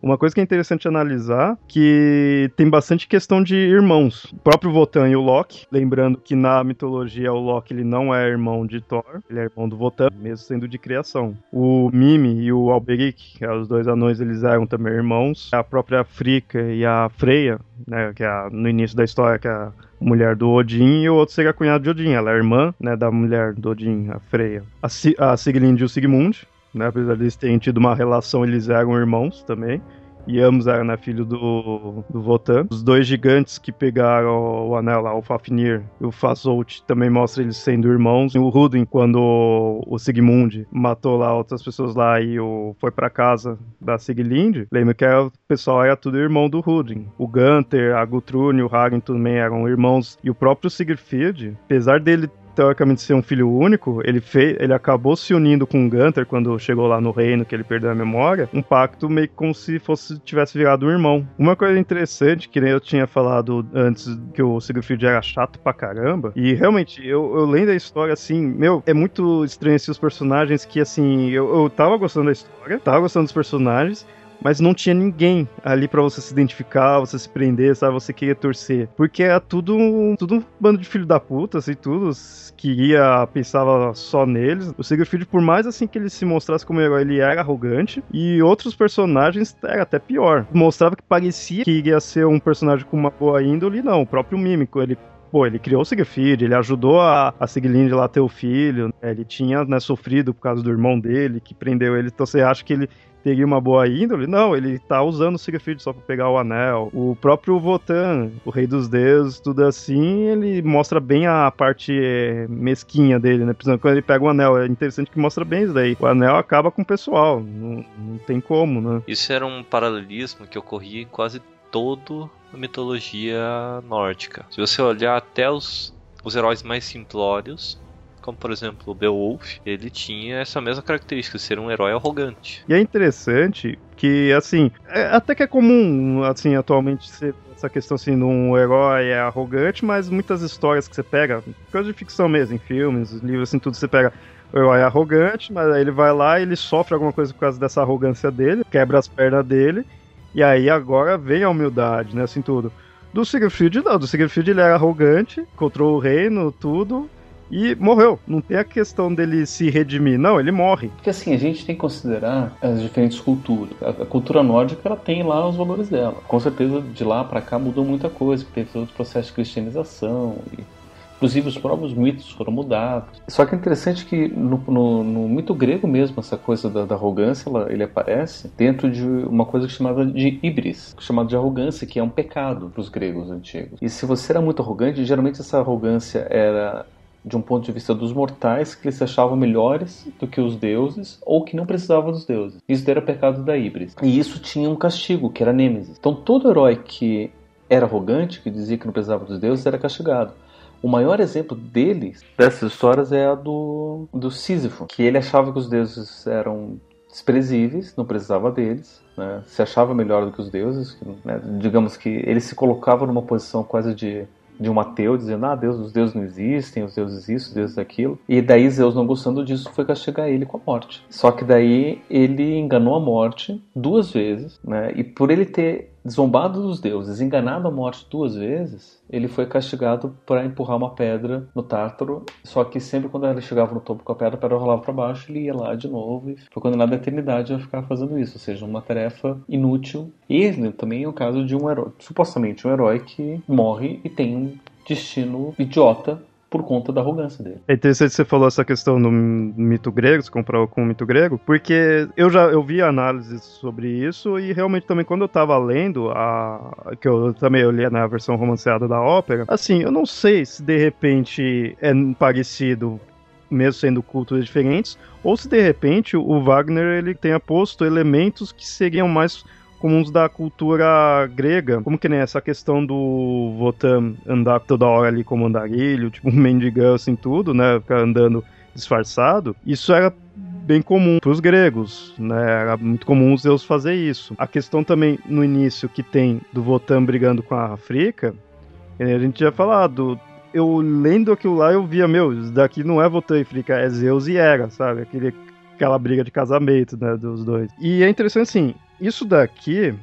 Uma coisa que é interessante analisar, que tem bastante questão de irmãos. O próprio Votan e o Loki, lembrando que na mitologia o Loki ele não é irmão de Thor, ele é irmão do Votan, mesmo sendo de criação. O Mimi e o Alberic, que é os dois anões, eles eram também irmãos. A própria Fricka e a Freya, né, que é no início da história, que é a mulher do Odin, e o outro seria a cunhada de Odin. Ela é irmã, né, da mulher do Odin, a Freya. A, Si- a Siglinde e o Sigmund, né, apesar de eles terem tido uma relação, eles eram irmãos também. e ambos eram né, filho do, do Votan. Os dois gigantes que pegaram o anel lá, o Fafnir e o Fasolt, também mostra eles sendo irmãos. E o Rudin, quando o Sigmund matou lá outras pessoas lá e o, foi para casa da Siglind, lembra que era, o pessoal era tudo irmão do Rudin. O Gunther, a Gutrune, o Hagen também eram irmãos. E o próprio Sigurd, apesar dele teoricamente ser um filho único, ele fez, ele acabou se unindo com o Gunter quando chegou lá no reino que ele perdeu a memória, um pacto meio como se fosse tivesse virado um irmão. Uma coisa interessante que nem eu tinha falado antes que o Sigurd era chato pra caramba, e realmente eu, eu lendo a história assim, meu, é muito estranho esses personagens que assim, eu, eu tava gostando da história, tava gostando dos personagens, mas não tinha ninguém ali para você se identificar, você se prender, sabe? Você queria torcer. Porque era tudo, tudo um bando de filho da puta, assim, tudo queria, pensava só neles. O Sigurd, por mais assim que ele se mostrasse como herói, ele era arrogante. E outros personagens era até pior. Mostrava que parecia que iria ser um personagem com uma boa índole, não. O próprio Mímico, ele pô, ele criou o Sigfrid, ele ajudou a, a Siglind lá ter o filho, né? ele tinha né, sofrido por causa do irmão dele, que prendeu ele, então você acha que ele teria uma boa índole. Não, ele tá usando o Siegfried só pra pegar o anel. O próprio Votan, o rei dos deuses, tudo assim, ele mostra bem a parte é, mesquinha dele, né? Por quando ele pega o anel, é interessante que mostra bem isso daí. O anel acaba com o pessoal, não, não tem como, né? Isso era um paralelismo que ocorria em quase toda a mitologia nórdica. Se você olhar até os, os heróis mais simplórios, como por exemplo o Beowulf, ele tinha essa mesma característica, ser um herói arrogante. E é interessante que, assim, é, até que é comum, assim, atualmente ser essa questão assim de um herói é arrogante, mas muitas histórias que você pega, coisa de ficção mesmo, em filmes, livros, assim, tudo você pega o herói é arrogante, mas aí ele vai lá e ele sofre alguma coisa por causa dessa arrogância dele, quebra as pernas dele, e aí agora vem a humildade, né, assim tudo. Do Siegfried não, do Siegfried ele era arrogante, encontrou o reino, tudo, e morreu. Não tem a questão dele se redimir, não, ele morre. Porque assim, a gente tem que considerar as diferentes culturas. A, cultura nórdica ela tem lá os valores dela. Com certeza de lá para cá mudou muita coisa, teve todo o processo de cristianização e Inclusive os próprios mitos foram mudados. Só que é interessante que no, no, no mito grego mesmo, essa coisa da, da arrogância, ela, ele aparece dentro de uma coisa chamada de ibris, chamada de arrogância, que é um pecado para os gregos antigos. E se você era muito arrogante, geralmente essa arrogância era de um ponto de vista dos mortais que eles se achavam melhores do que os deuses ou que não precisavam dos deuses. Isso era pecado da Ibris. E isso tinha um castigo, que era Nêmesis. Então todo herói que era arrogante, que dizia que não precisava dos deuses, era castigado. O maior exemplo deles, dessas histórias, é a do, do Sísifo, que ele achava que os deuses eram desprezíveis, não precisava deles, né? se achava melhor do que os deuses, né? digamos que ele se colocava numa posição quase de de um ateu dizendo, ah, Deus, os deuses não existem, os deuses isso, os deuses aquilo. E daí Zeus, não gostando disso, foi castigar ele com a morte. Só que daí ele enganou a morte duas vezes, né? E por ele ter zombado dos deuses, enganado a morte duas vezes, ele foi castigado para empurrar uma pedra no Tártaro. Só que sempre quando ele chegava no topo com a pedra, a pedra rolava para baixo, ele ia lá de novo e foi condenado à eternidade a ficar fazendo isso. Ou seja, uma tarefa inútil. E também é o caso de um herói, supostamente um herói que morre e tem um destino idiota por conta da arrogância dele. É interessante você falou essa questão do mito grego, se comparou com o mito grego, porque eu já eu vi análises sobre isso e realmente também quando eu tava lendo a que eu também eu li na versão romanceada da ópera, assim, eu não sei se de repente é parecido mesmo sendo culturas diferentes, ou se de repente o Wagner ele tenha posto elementos que seriam mais comuns da cultura grega, como que nem essa questão do Votan andar toda hora ali como andarilho, tipo um mendigão assim tudo, né, ficar andando disfarçado, isso era bem comum para os gregos, né? Era muito comum os deuses fazer isso. A questão também no início que tem do Votan brigando com a África, a gente já falado, eu lendo aquilo lá eu via, meu, isso daqui não é Votan e Frica, é Zeus e Hera, sabe? Aquele, aquela briga de casamento, né, dos dois. E é interessante assim, isso daqui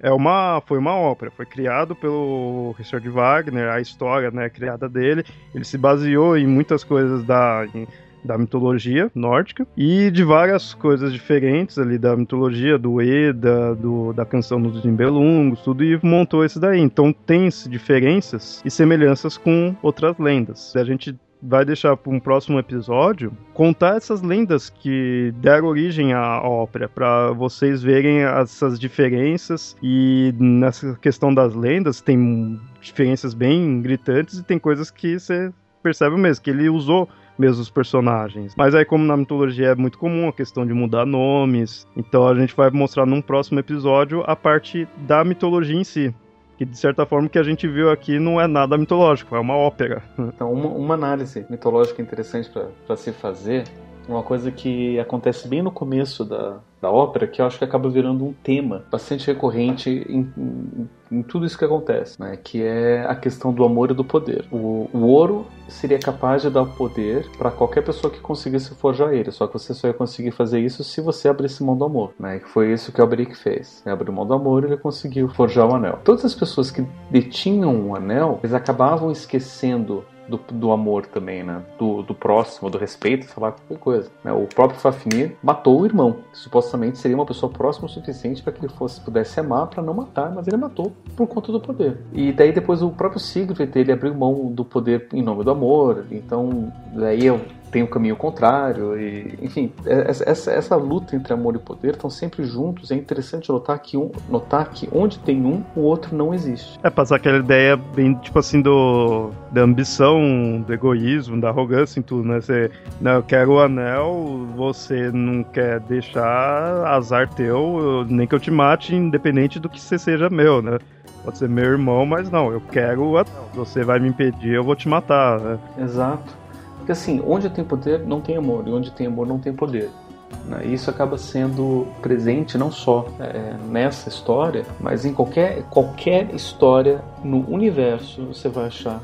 é uma, foi uma ópera, foi criado pelo Richard Wagner, a história né, criada dele, ele se baseou em muitas coisas da, em, da mitologia nórdica e de várias coisas diferentes ali da mitologia, do Eda, do, da canção dos Nibelungos, tudo, e montou esse daí. Então tem diferenças e semelhanças com outras lendas. A gente vai deixar para um próximo episódio contar essas lendas que deram origem à ópera, para vocês verem essas diferenças e nessa questão das lendas tem diferenças bem gritantes e tem coisas que você percebe mesmo que ele usou mesmo os personagens. Mas aí, como na mitologia é muito comum a questão de mudar nomes, então a gente vai mostrar num próximo episódio a parte da mitologia em si que de certa forma o que a gente viu aqui não é nada mitológico, é uma ópera. Então, uma, uma análise mitológica interessante para se fazer, uma coisa que acontece bem no começo da, da ópera, que eu acho que acaba virando um tema bastante recorrente em, em, em tudo isso que acontece, né? que é a questão do amor e do poder. O, o ouro seria capaz de dar poder para qualquer pessoa que conseguisse forjar ele, só que você só ia conseguir fazer isso se você abrisse mão do amor. Né? Que foi isso que o Albric fez. Ele abriu mão do amor e ele conseguiu forjar o anel. Todas as pessoas que detinham um anel, eles acabavam esquecendo do, do amor também, né? Do, do próximo, do respeito, falar qualquer coisa. Né? O próprio Fafnir matou o irmão, que supostamente seria uma pessoa próxima o suficiente para que ele fosse pudesse amar para não matar, mas ele matou por conta do poder. E daí depois o próprio Sigurd ele abriu mão do poder em nome do amor. Então daí eu tem o caminho contrário e enfim é, essa, essa luta entre amor e poder estão sempre juntos. É interessante notar que um notar que onde tem um o outro não existe. É passar aquela ideia bem tipo assim do da ambição do egoísmo da arrogância em tudo né? Você não eu quero o anel você não quer deixar azar teu nem que eu te mate independente do que você seja meu né? Pode ser meu irmão mas não eu quero o anel. Você vai me impedir eu vou te matar né? exato porque assim, onde tem poder não tem amor, e onde tem amor não tem poder. Né? Isso acaba sendo presente não só é, nessa história, mas em qualquer, qualquer história no universo você vai achar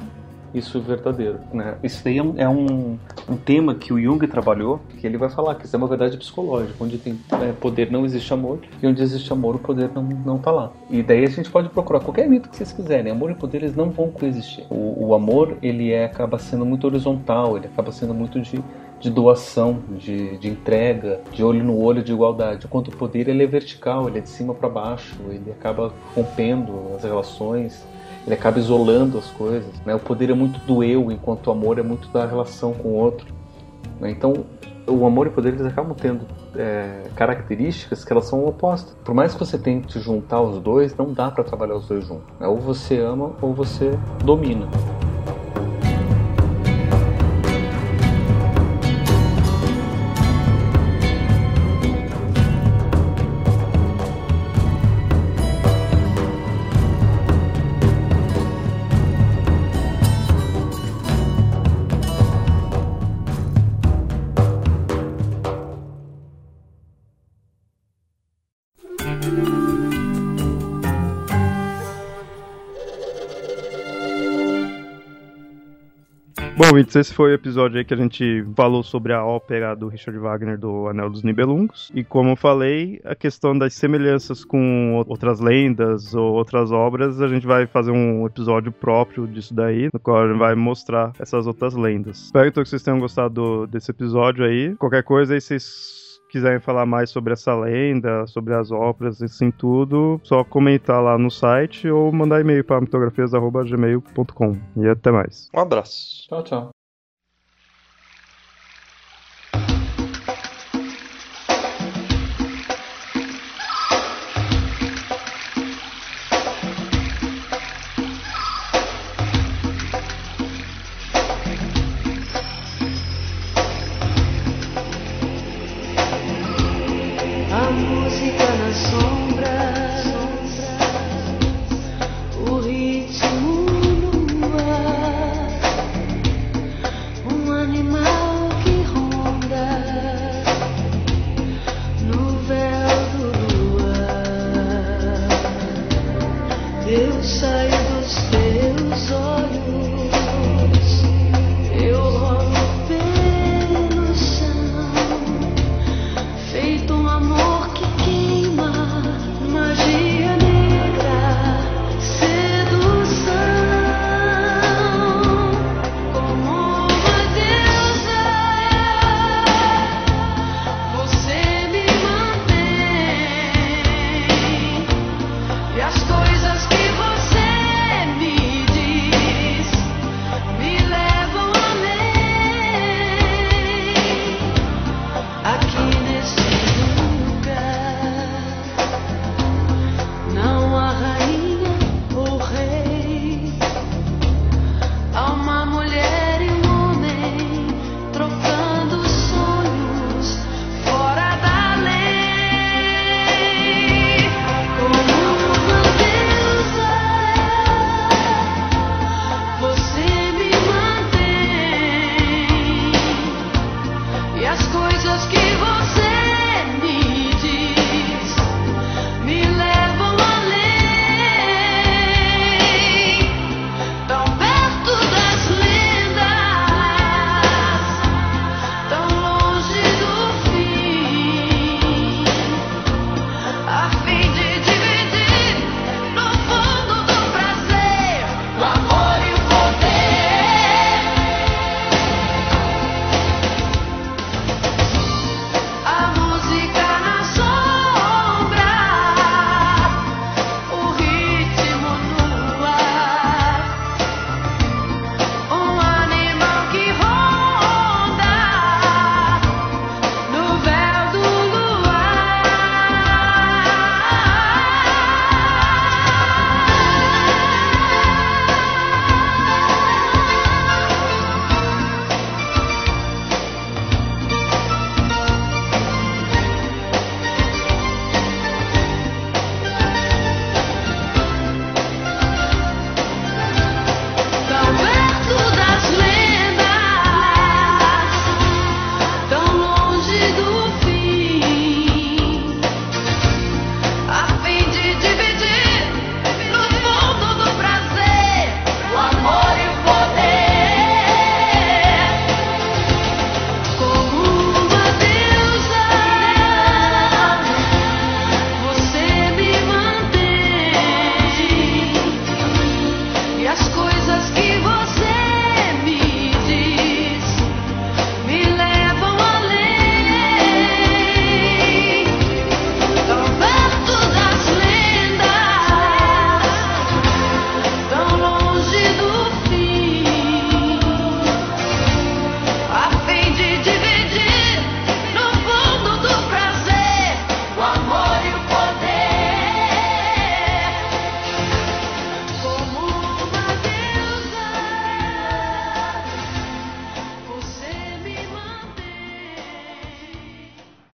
isso verdadeiro. Né? Isso daí é, um, é um, um, tema que o Jung trabalhou, que ele vai falar que isso é uma verdade psicológica, onde tem é, poder não existe amor, e onde existe amor o poder não, não tá lá. E daí a gente pode procurar qualquer mito que vocês quiserem, amor e poder eles não vão coexistir. O, o amor, ele é, acaba sendo muito horizontal, ele acaba sendo muito de de doação, de, de entrega, de olho no olho, de igualdade. Enquanto o poder ele é vertical, ele é de cima para baixo, ele acaba rompendo as relações, ele acaba isolando as coisas. Né? O poder é muito do eu, enquanto o amor é muito da relação com o outro. Né? Então, o amor e o poder eles acabam tendo é, características que elas são opostas. Por mais que você tente juntar os dois, não dá para trabalhar os dois juntos. Né? Ou você ama ou você domina. Bom, ouvintes, esse foi o episódio aí que a gente falou sobre a ópera do Richard Wagner do Anel dos Nibelungos. E como eu falei, a questão das semelhanças com outras lendas ou outras obras, a gente vai fazer um episódio próprio disso daí, no qual a gente vai mostrar essas outras lendas. Espero que vocês tenham gostado desse episódio aí. Qualquer coisa aí vocês quiserem falar mais sobre essa lenda, sobre as óperas, assim tudo, só comentar lá no site ou mandar e-mail para mitografias.gmail.com. E até mais. Um abraço. Tchau, tchau.